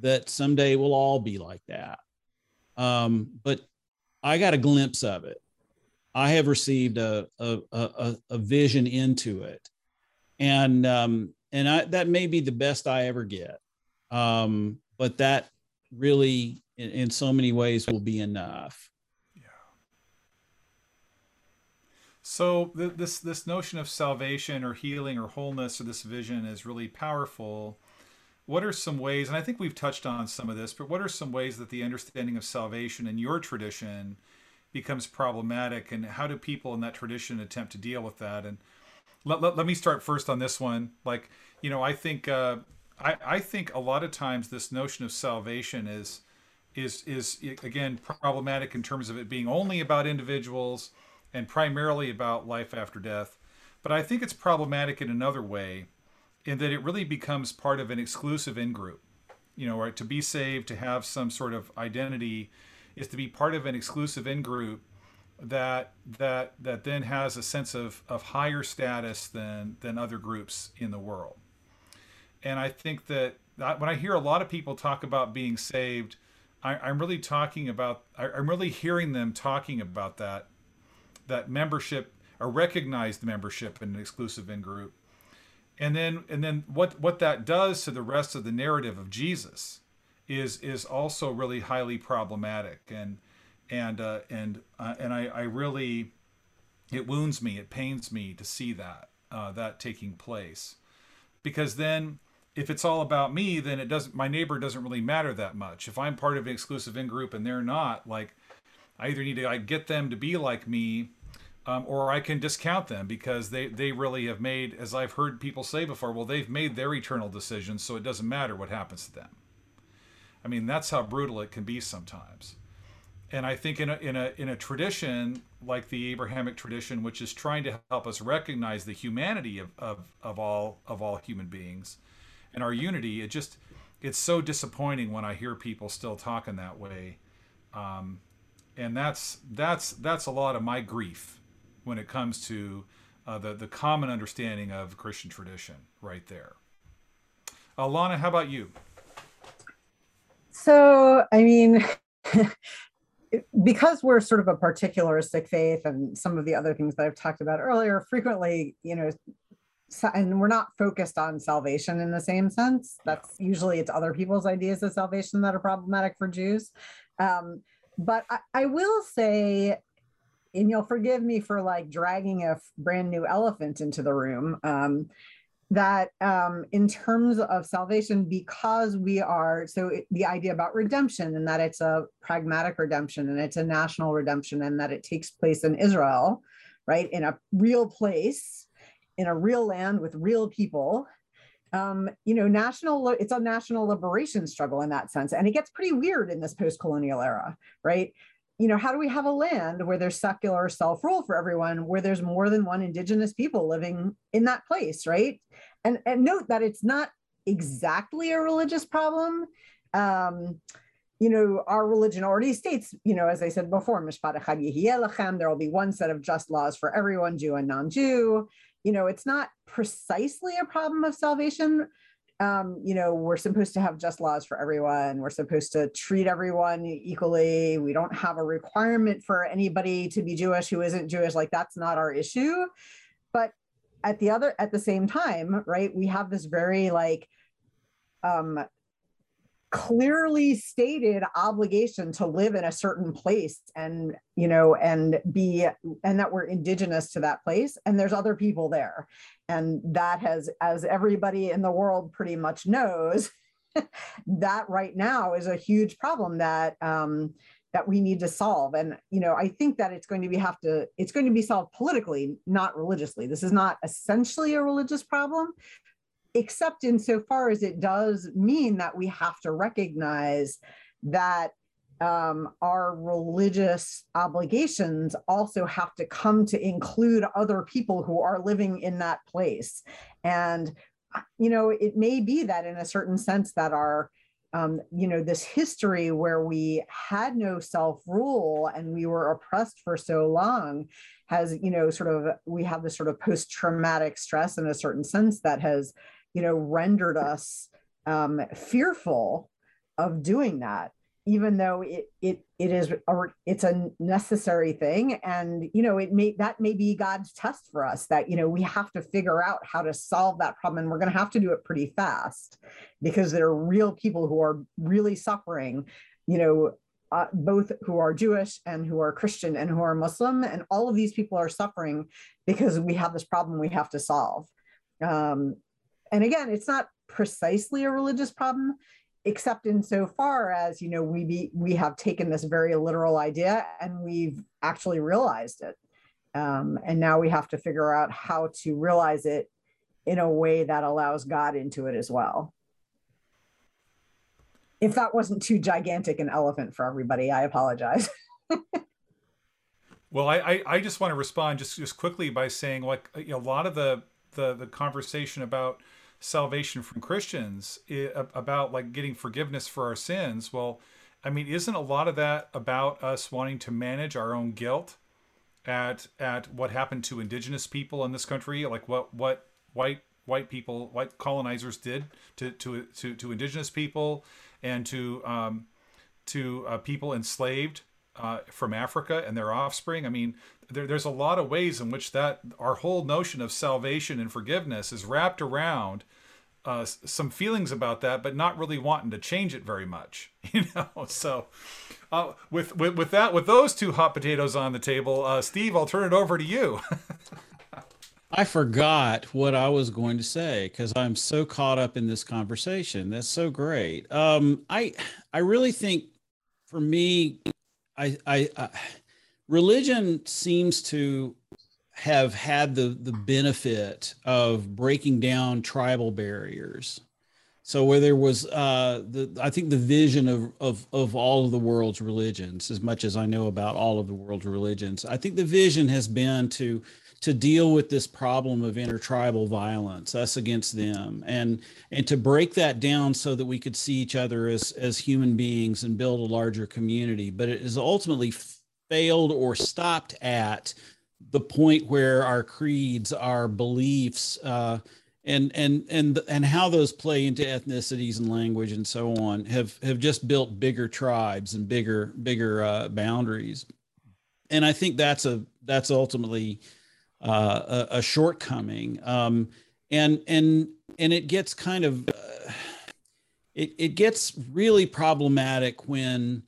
that someday we'll all be like that. Um, but I got a glimpse of it. I have received a a, a, a vision into it, and um, and I, that may be the best I ever get. Um, but that really, in, in so many ways, will be enough. Yeah. So th- this this notion of salvation or healing or wholeness or this vision is really powerful what are some ways, and I think we've touched on some of this, but what are some ways that the understanding of salvation in your tradition becomes problematic, and how do people in that tradition attempt to deal with that? And let, let, let me start first on this one. Like, you know, I think uh, I, I think a lot of times this notion of salvation is is is again problematic in terms of it being only about individuals and primarily about life after death. But I think it's problematic in another way in that it really becomes part of an exclusive in group. You know? To be saved, to have some sort of identity, is to be part of an exclusive in group that that that then has a sense of of higher status than than other groups in the world. And I think that when I hear a lot of people talk about being saved, I, am really talking about I, I'm really hearing them talking about that that membership, a recognized membership in an exclusive in group. And then and then what what that does to the rest of the narrative of Jesus is is also really highly problematic. And and uh, and uh, and I, I really it wounds me it pains me to see that uh, that taking place. Because then if it's all about me then it doesn't my neighbor doesn't really matter that much. If i'm part of an exclusive in group and they're not like i either need to like, get them to be like me um, or i can discount them because they they really have made as i've heard people say before well they've made their eternal decisions so it doesn't matter what happens to them. I mean that's how brutal it can be sometimes. And I think in a, in a in a tradition like the Abrahamic tradition, which is trying to help us recognize the humanity of, of, of all of all human beings and our unity, it just it's so disappointing when I hear people still talking that way, um, and that's that's that's a lot of my grief when it comes to uh, the the common understanding of Christian tradition right there. Alana, uh, how about you? So, I mean, because we're sort of a particularistic faith and some of the other things that I've talked about earlier, frequently, you know, and we're not focused on salvation in the same sense. That's usually it's other people's ideas of salvation that are problematic for Jews. Um, but I, I will say, and you'll forgive me for like dragging a brand new elephant into the room. Um, that um, in terms of salvation, because we are, so it, the idea about redemption and that it's a pragmatic redemption and it's a national redemption and that it takes place in Israel, right, in a real place, in a real land with real people. Um, you know, national, it's a national liberation struggle in that sense. And it gets pretty weird in this post colonial era, right? You know, how do we have a land where there's secular self rule for everyone, where there's more than one indigenous people living in that place, right? And, and note that it's not exactly a religious problem. Um, you know, our religion already states, you know, as I said before, there will be one set of just laws for everyone, Jew and non Jew. You know, it's not precisely a problem of salvation, um, you know, we're supposed to have just laws for everyone. We're supposed to treat everyone equally. We don't have a requirement for anybody to be Jewish who isn't Jewish. Like that's not our issue. But at the other, at the same time, right, we have this very like um, clearly stated obligation to live in a certain place and you know and be and that we're indigenous to that place and there's other people there. And that has as everybody in the world pretty much knows that right now is a huge problem that um, that we need to solve. And you know i think that it's going to be have to it's going to be solved politically not religiously. This is not essentially a religious problem except insofar as it does mean that we have to recognize that um, our religious obligations also have to come to include other people who are living in that place. And, you know, it may be that in a certain sense that our um, you know, this history where we had no self rule and we were oppressed for so long has, you know, sort of, we have this sort of post traumatic stress in a certain sense that has you know, rendered us um, fearful of doing that, even though it it it is a, it's a necessary thing, and you know, it may that may be God's test for us that you know we have to figure out how to solve that problem, and we're going to have to do it pretty fast because there are real people who are really suffering, you know, uh, both who are Jewish and who are Christian and who are Muslim. And all of these people are suffering because we have this problem we have to solve. Um, and again, it's not precisely a religious problem, except in so far as you know we be, we have taken this very literal idea and we've actually realized it, um, and now we have to figure out how to realize it in a way that allows God into it as well. If that wasn't too gigantic an elephant for everybody, I apologize. well, I, I, I just want to respond just just quickly by saying like a lot of the the the conversation about salvation from Christians about like getting forgiveness for our sins. Well, I mean, isn't a lot of that about us wanting to manage our own guilt at at what happened to indigenous people in this country, like what what white white people, white colonizers did to to to, to indigenous people and to um, to uh, people enslaved uh, from Africa and their offspring. I mean, there, there's a lot of ways in which that our whole notion of salvation and forgiveness is wrapped around uh, some feelings about that, but not really wanting to change it very much, you know. So, uh, with, with with that, with those two hot potatoes on the table, uh, Steve, I'll turn it over to you. I forgot what I was going to say because I'm so caught up in this conversation. That's so great. Um, I I really think, for me, I I, I religion seems to have had the the benefit of breaking down tribal barriers. So where there was uh, the I think the vision of, of of all of the world's religions, as much as I know about all of the world's religions, I think the vision has been to to deal with this problem of intertribal violence, us against them, and and to break that down so that we could see each other as as human beings and build a larger community. But it has ultimately failed or stopped at the point where our creeds, our beliefs, uh, and and and and how those play into ethnicities and language and so on have have just built bigger tribes and bigger bigger uh, boundaries. And I think that's a that's ultimately uh, a, a, shortcoming. Um, and and and it gets kind of uh, it it gets really problematic when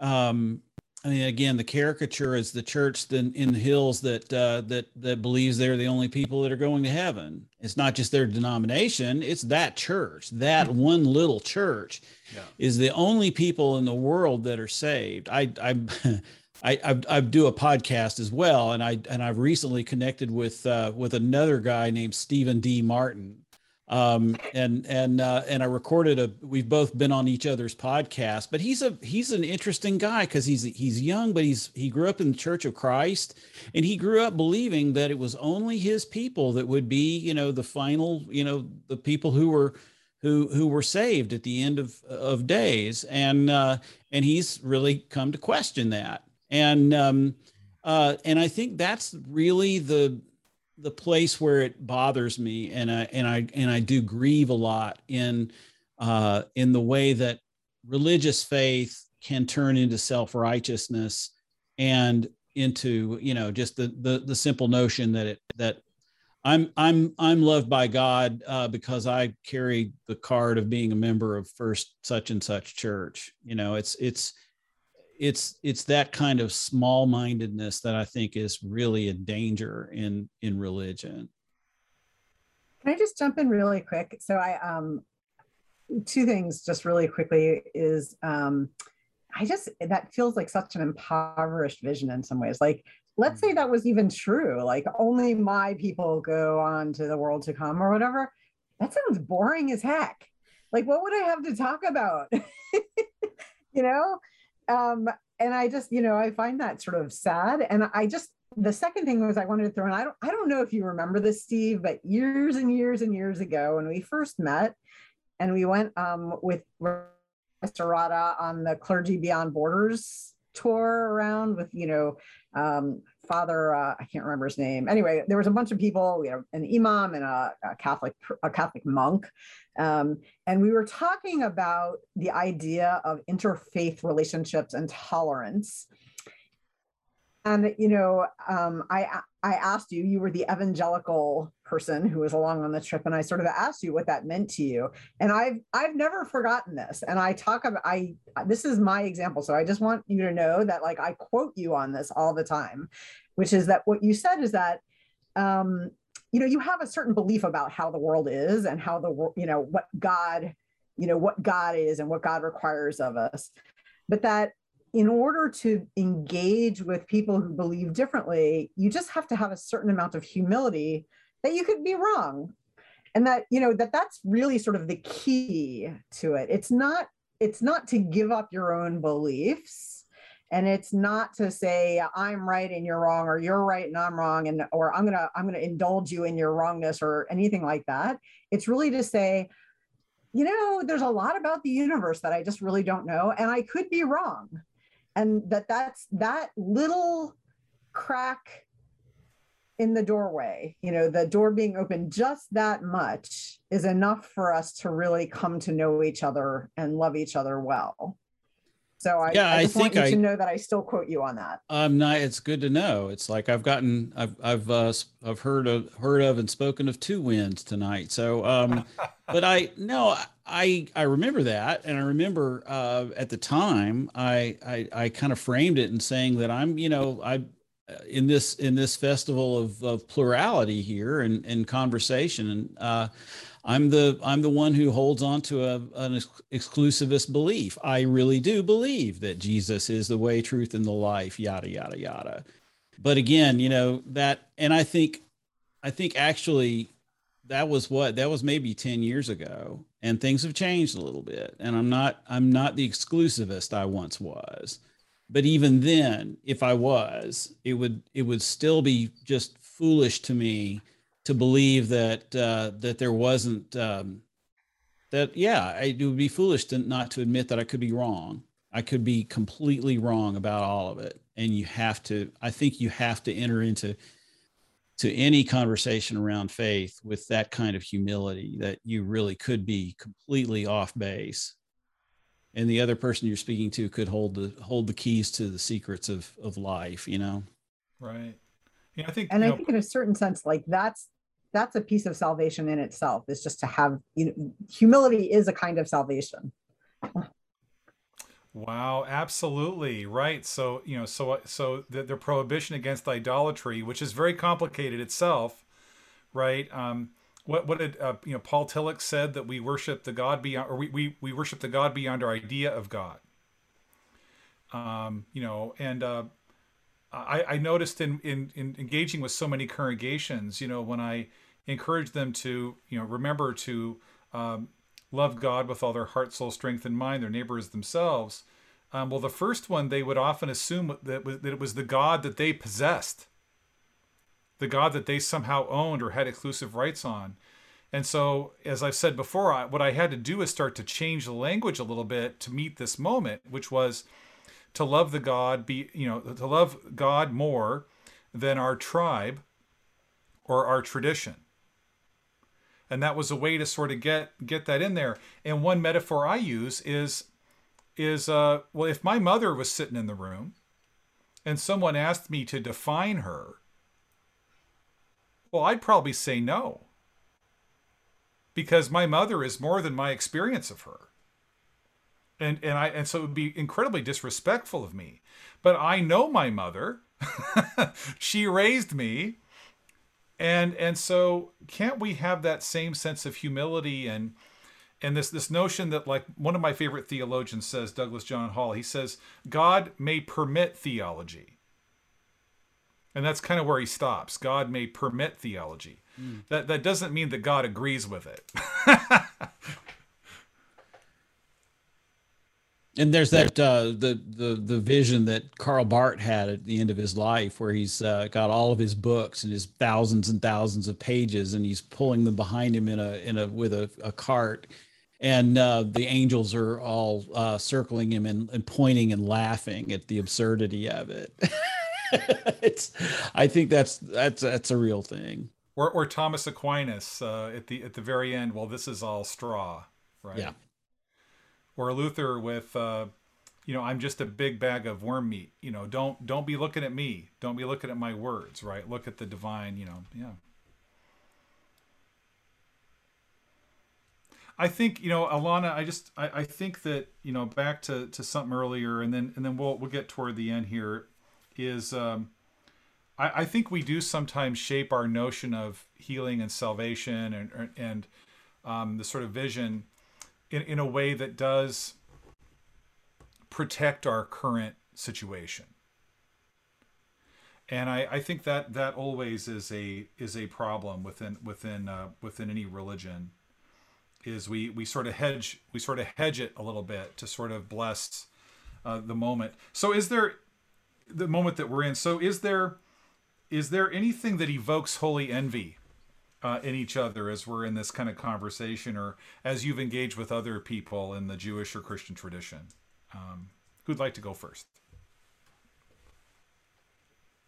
um, I mean, again, the caricature is the church in, in the hills that uh, that that believes they're the only people that are going to heaven. It's not just their denomination; it's that church. That hmm. one little church yeah. is the only people in the world that are saved. I I I, I, I do a podcast as well, and I and I've recently connected with uh, with another guy named Stephen D. Martin, um, and and uh, and I recorded a. We've both been on each other's podcast, but he's a he's an interesting guy because he's he's young, but he's he grew up in the Church of Christ, and he grew up believing that it was only his people that would be, you know, the final, you know, the people who were who who were saved at the end of of days, and uh, and he's really come to question that, and um, uh, and I think that's really the the place where it bothers me and I and I and I do grieve a lot in uh, in the way that religious faith can turn into self-righteousness and into you know just the the, the simple notion that it that I'm I'm I'm loved by God uh, because I carry the card of being a member of First such and such church. You know, it's it's it's it's that kind of small mindedness that i think is really a danger in in religion. Can i just jump in really quick? So i um two things just really quickly is um i just that feels like such an impoverished vision in some ways. Like let's say mm. that was even true like only my people go on to the world to come or whatever. That sounds boring as heck. Like what would i have to talk about? You know um, and I just, you know, I find that sort of sad. And I just, the second thing was I wanted to throw in, I don't, I don't know if you remember this, Steve, but years and years and years ago when we first met and we went um, with Rada on the Clergy Beyond Borders tour around with, you know, um, Father, uh, I can't remember his name. Anyway, there was a bunch of people, you know, an imam and a, a Catholic, a Catholic monk, um, and we were talking about the idea of interfaith relationships and tolerance. And you know, um, I I asked you, you were the evangelical person who was along on the trip, and I sort of asked you what that meant to you. And I've I've never forgotten this. And I talk about I this is my example, so I just want you to know that like I quote you on this all the time, which is that what you said is that um, you know you have a certain belief about how the world is and how the world you know what God you know what God is and what God requires of us, but that in order to engage with people who believe differently, you just have to have a certain amount of humility that you could be wrong. And that, you know, that that's really sort of the key to it. It's not, it's not to give up your own beliefs. And it's not to say I'm right and you're wrong, or you're right and I'm wrong, and or I'm gonna I'm gonna indulge you in your wrongness or anything like that. It's really to say, you know, there's a lot about the universe that I just really don't know, and I could be wrong. And that that's that little crack in the doorway, you know, the door being open just that much is enough for us to really come to know each other and love each other well. So I, Yeah, I I just want think you I- to know that I still quote you on that. I'm not. It's good to know. It's like I've gotten, I've, I've, uh, I've heard of, heard of, and spoken of two wins tonight. So, um, but I no, I, I remember that, and I remember uh, at the time, I, I, I kind of framed it in saying that I'm, you know, I, uh, in this, in this festival of, of plurality here and and conversation, and uh, I'm the I'm the one who holds on to a, an ex- exclusivist belief. I really do believe that Jesus is the way, truth, and the life. Yada yada yada. But again, you know that, and I think, I think actually, that was what that was maybe ten years ago, and things have changed a little bit. And I'm not I'm not the exclusivist I once was. But even then, if I was, it would it would still be just foolish to me to believe that uh, that there wasn't um, that yeah it would be foolish to not to admit that I could be wrong. I could be completely wrong about all of it, and you have to. I think you have to enter into to any conversation around faith with that kind of humility that you really could be completely off base and the other person you're speaking to could hold the hold the keys to the secrets of of life you know Right. Yeah, I think And you I know, think in a certain sense, like that's that's a piece of salvation in itself, is just to have you know, humility is a kind of salvation. Wow, absolutely right. So you know, so so the, the prohibition against idolatry, which is very complicated itself, right? Um, what what did uh, you know? Paul Tillich said that we worship the God beyond, or we we, we worship the God beyond our idea of God. Um, you know, and uh, I I noticed in, in in engaging with so many congregations, you know, when I encourage them to you know remember to um, love God with all their heart, soul, strength, and mind, their neighbors themselves. Um, well, the first one they would often assume that, was, that it was the God that they possessed, the God that they somehow owned or had exclusive rights on. And so, as I've said before, I, what I had to do is start to change the language a little bit to meet this moment, which was to love the God, be you know, to love God more than our tribe or our tradition and that was a way to sort of get get that in there. And one metaphor i use is is uh well if my mother was sitting in the room and someone asked me to define her well i'd probably say no. Because my mother is more than my experience of her. And and i and so it would be incredibly disrespectful of me. But i know my mother. She raised me and and so can't we have that same sense of humility and and this this notion that like one of my favorite theologians says douglas john hall he says god may permit theology. And that's kind of where he stops. God may permit theology. Mm. That that doesn't mean that god agrees with it and there's that uh, the the the vision that Karl Barth had at the end of his life, where he's uh, got all of his books and his thousands and thousands of pages, and he's pulling them behind him in a in a with a, a cart, and uh, the angels are all uh, circling him and, and pointing and laughing at the absurdity of it. it's, I think that's that's that's a real thing. or or thomas aquinas uh, at the at the very end well this is all straw right Yeah. Or Luther with, uh, you know, I'm just a big bag of worm meat. You know, don't don't be looking at me. Don't be looking at my words. Right. Look at the divine. You know. Yeah. I think you know, Alana. I just I, I think that you know back to, to something earlier, and then and then we'll we'll get toward the end here. Is um, I, I think we do sometimes shape our notion of healing and salvation and and um, the sort of vision in, in a way that does protect our current situation. And I, I think that that always is a is a problem within within uh, within any religion is we we sort of hedge we sort of hedge it a little bit to sort of bless uh, the moment. So is there the moment that we're in so is there is there anything that evokes holy envy uh, in each other as we're in this kind of conversation, or as you've engaged with other people in the Jewish or Christian tradition. Um, who'd like to go first?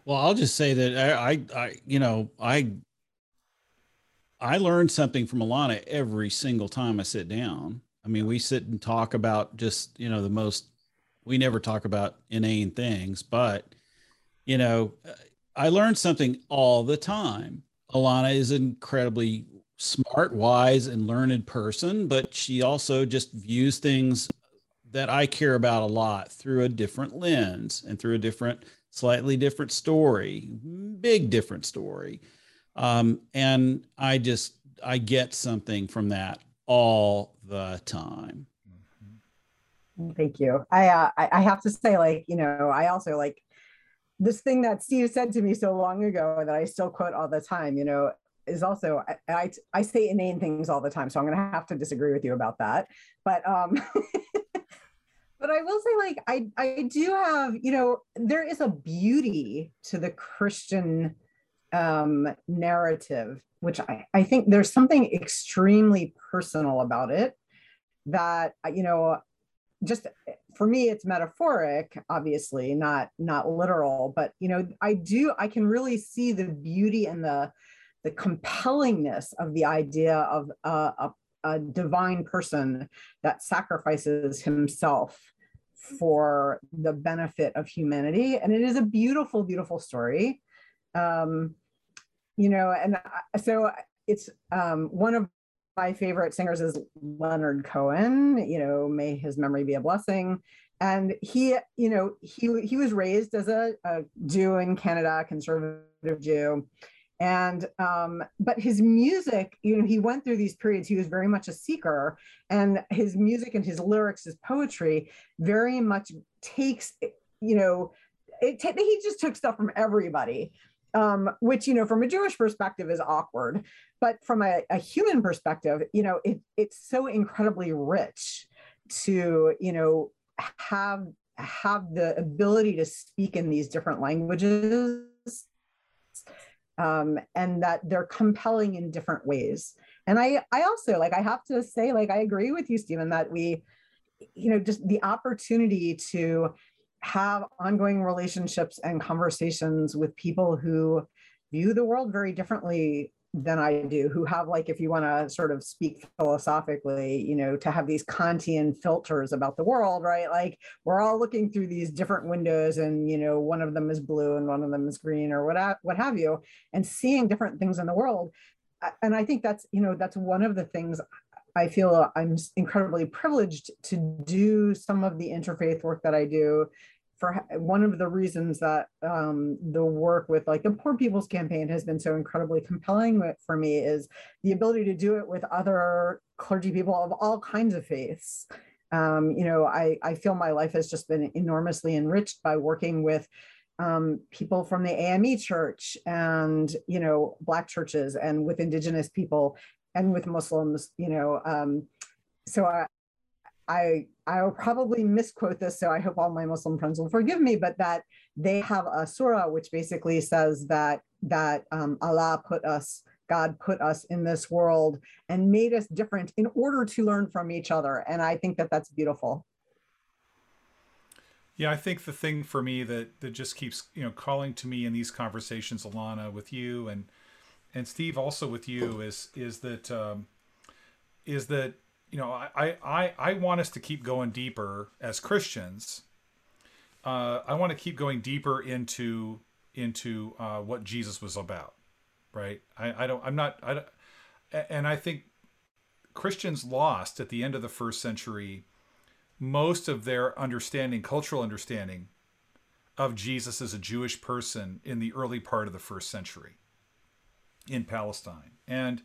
Well, I'll just say that I, I, I, you know, I, I learned something from Alana every single time I sit down. I mean, we sit and talk about just, you know, the most, we never talk about inane things, but, you know, I learned something all the time. Alana is an incredibly smart, wise, and learned person, but she also just views things that I care about a lot through a different lens and through a different slightly different story, big different story. Um, and I just, I get something from that all the time. Thank you. I, uh, I, I have to say, like, you know, I also like this thing that Steve said to me so long ago that I still quote all the time. You know, is also I, I, I say inane things all the time, so I'm going to have to disagree with you about that. But um, but I will say, like, I I do have, you know, there is a beauty to the Christian um, narrative, which I, I think there's something extremely personal about it that, you know, just for me it's metaphoric obviously not not literal but you know i do i can really see the beauty and the the compellingness of the idea of a, a, a divine person that sacrifices himself for the benefit of humanity. And it is a beautiful, beautiful story. Um, you know, and so it's um, one of my favorite singers is Leonard Cohen, you know, may his memory be a blessing. And he, you know, he he was raised as a, a Jew in Canada, conservative Jew and um, but his music you know he went through these periods he was very much a seeker and his music and his lyrics his poetry very much takes you know it he just took stuff from everybody um, which you know from a jewish perspective is awkward but from a, a human perspective you know it, it's so incredibly rich to you know have have the ability to speak in these different languages um, and that they're compelling in different ways. And I, I also like, I have to say, like, I agree with you, Stephen, that we, you know, just the opportunity to have ongoing relationships and conversations with people who view the world very differently than I do, who have like, if you want to sort of speak philosophically, you know, to have these Kantian filters about the world, right? Like we're all looking through these different windows, and you know, one of them is blue and one of them is green, or what what have you, and seeing different things in the world. And I think that's you know that's one of the things I feel I'm incredibly privileged to do some of the interfaith work that I do for one of the reasons that um, the work with like the Poor People's Campaign has been so incredibly compelling for me is the ability to do it with other clergy people of all kinds of faiths. Um, you know, I, I feel my life has just been enormously enriched by working with um, people from the AME church and, you know, Black churches and with Indigenous people and with Muslims, you know. Um, so I, I I will probably misquote this, so I hope all my Muslim friends will forgive me, but that they have a surah which basically says that that um, Allah put us, God put us in this world and made us different in order to learn from each other, and I think that that's beautiful. Yeah, I think the thing for me that that just keeps you know calling to me in these conversations, Alana, with you and and Steve also with you is is that um, is that you know, I, I, I want us to keep going deeper as Christians. Uh, I want to keep going deeper into into uh, what Jesus was about, right? I, I don't, I'm not, I don't, and I think Christians lost at the end of the first century most of their understanding, cultural understanding of Jesus as a Jewish person in the early part of the first century in Palestine. And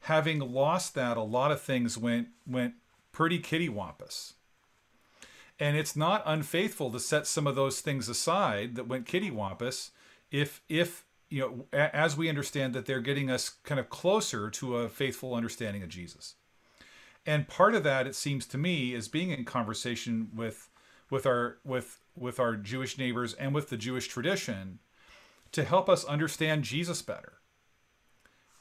having lost that, a lot of things went went pretty kittywampus. And it's not unfaithful to set some of those things aside that went kittywampus if if you know as we understand that they're getting us kind of closer to a faithful understanding of Jesus. And part of that, it seems to me, is being in conversation with with our with with our Jewish neighbors and with the Jewish tradition to help us understand Jesus better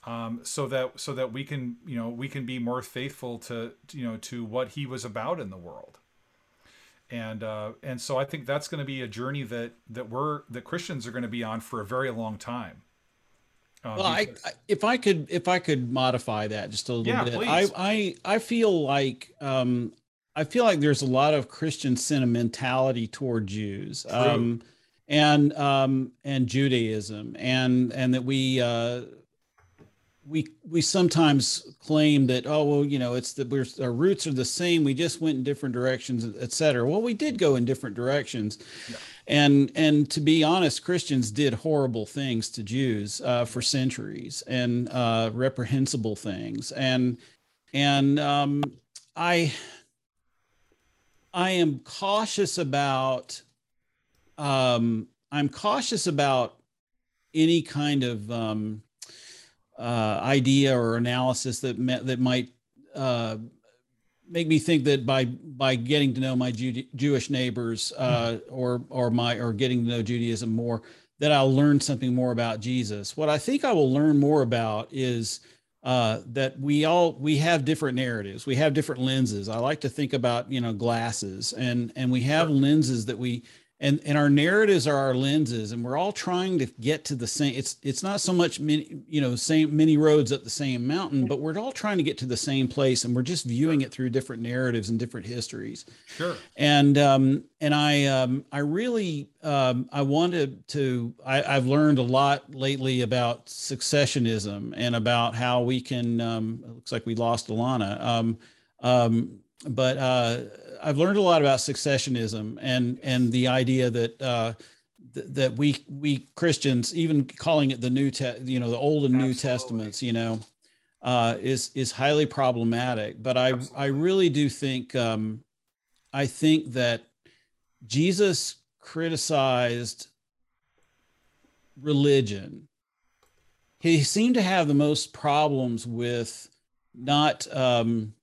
um, so that so that we can you know we can be more faithful to you know to what he was about in the world and uh, and so I think that's going to be a journey that that we're that Christians are going to be on for a very long time. Uh, well, I, I, if I could if I could modify that just a little yeah, bit, please. I I I feel like um, I feel like there's a lot of Christian sentimentality toward Jews. Um, and um, and Judaism, and and that we uh, we we sometimes claim that oh well you know it's the we're, our roots are the same. We just went in different directions et cetera. Well we did go in different directions. Yeah. and and to be honest christians did horrible things to jews uh, for centuries and uh, reprehensible things. And and um, i i am cautious about um, i'm cautious about any kind of um, uh, idea or analysis that that might uh, make me think that by by getting to know my Jew- Jewish neighbors uh, mm-hmm. or or my or getting to know Judaism more, that I'll learn something more about Jesus. What I think I will learn more about is uh, that we all we have different narratives, we have different lenses. I like to think about you know glasses, and and we have lenses that we and and our narratives are our lenses and we're all trying to get to the same it's it's not so much many you know same many roads up the same mountain but we're all trying to get to the same place and we're just viewing it through different narratives and different histories. Sure. And um and i um i really um i wanted to i i've learned a lot lately about supersessionism and about how we can um it looks like we lost alana. Um um but uh I've learned a lot about supersessionism and and the idea that uh, th- that we we Christians, even calling it the New you know the Old and New Testaments, you know, uh, is is highly problematic. But I Absolutely. I really do think um, I think that Jesus criticized religion. He seemed to have the most problems with not um,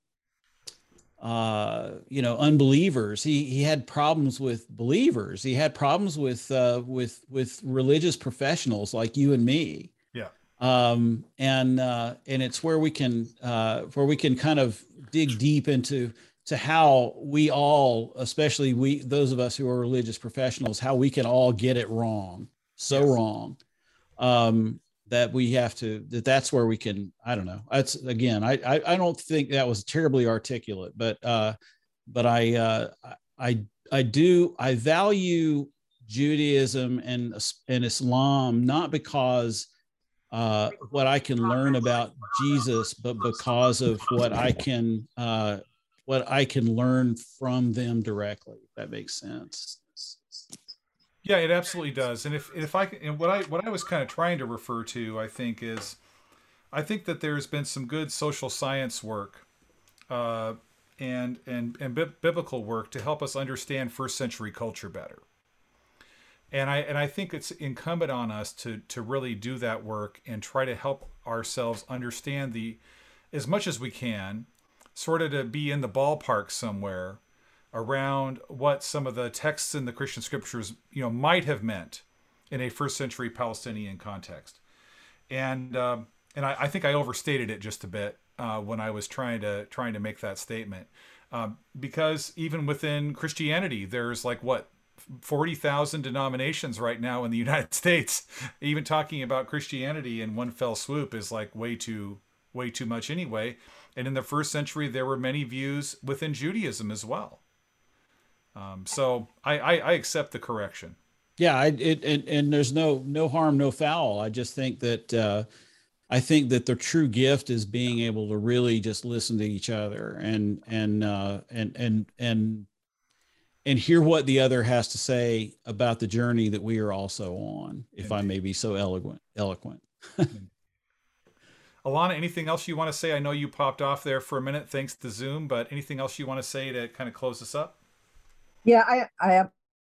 uh, you know, unbelievers. He he had problems with believers. He had problems with uh, with with religious professionals like you and me. Yeah. Um, and uh, and it's where we can uh, where we can kind of dig deep into to how we all, especially we those of us who are religious professionals, how we can all get it wrong, so yes. wrong. Um, that we have to that that's where we can i don't know. That's again i i, I don't think that was terribly articulate but uh but i uh i i do i value judaism and and islam not because uh what i can learn about jesus but because of what i can uh what i can learn from them directly if that makes sense yeah, it absolutely does. And if if I and what I what I was kind of trying to refer to, I think is, I think that there's been some good social science work, uh, and and and bi- biblical work to help us understand first century culture better. And I and I think it's incumbent on us to to really do that work and try to help ourselves understand the, as much as we can, sort of to be in the ballpark somewhere around what some of the texts in the Christian scriptures, you know, might have meant in a first century Palestinian context. And um, and I, I, think I overstated it just a bit uh, when I was trying to trying to make that statement, um, because even within Christianity, there's like what forty thousand denominations right now in the United States. Even talking about Christianity in one fell swoop is like way too way too much anyway. And in the first century, there were many views within Judaism as well. Um, so I, I, I, accept the correction. Yeah, I, it, and, and there's no no harm, no foul. I just think that uh, I think that the true gift is being able to really just listen to each other and and uh, and and and and hear what the other has to say about the journey that we are also on. If Indeed. I may be so eloquent, eloquent. Alana, anything else you want to say? I know you popped off there for a minute, thanks to Zoom, but anything else you want to say to kind of close this up? Yeah, I, I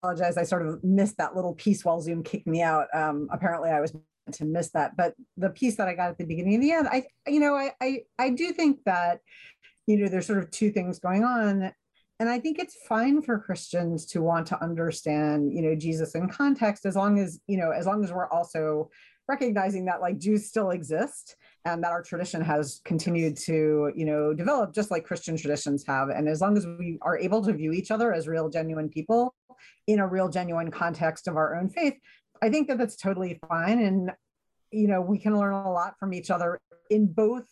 apologize. I sort of missed that little piece while Zoom kicked me out. Um, apparently, I was meant to miss that, but the piece that I got at the beginning and the end, I, you know, I, I, I do think that, you know, there's sort of two things going on, and I think it's fine for Christians to want to understand, you know, Jesus in context, as long as, you know, as long as we're also recognizing that like Jews still exist and that our tradition has continued to, you know, develop just like Christian traditions have. And as long as we are able to view each other as real, genuine people in a real, genuine context of our own faith, I think that that's totally fine. And, you know, we can learn a lot from each other in both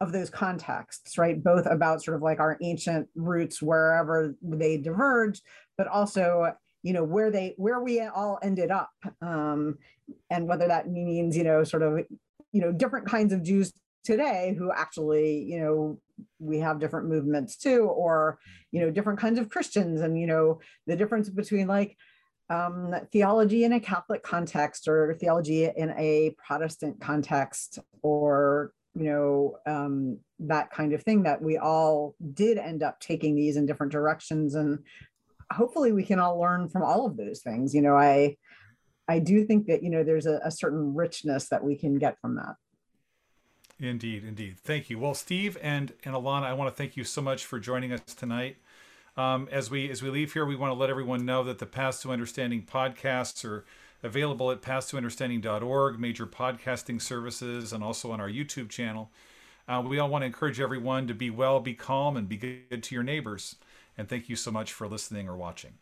of those contexts, right? Both about sort of like our ancient roots wherever they diverge, but also you know where they where we all ended up um, and whether that means you know sort of you know different kinds of jews today who actually you know we have different movements too or you know different kinds of christians and you know the difference between like um, theology in a catholic context or theology in a protestant context or you know um, that kind of thing that we all did end up taking these in different directions. And hopefully we can all learn from all of those things. You know i i do think that you know there's a, a certain richness that we can get from that. Indeed indeed. Thank you. Well steve and and alana i want to thank you so much for joining us tonight. Um, as we as we leave here we want to let everyone know that the paths to understanding podcasts are available at pathstounderstanding.org major podcasting services and also on our youtube channel. Uh, we all want to encourage everyone to be well be calm and be good to your neighbors. And thank you so much for listening or watching.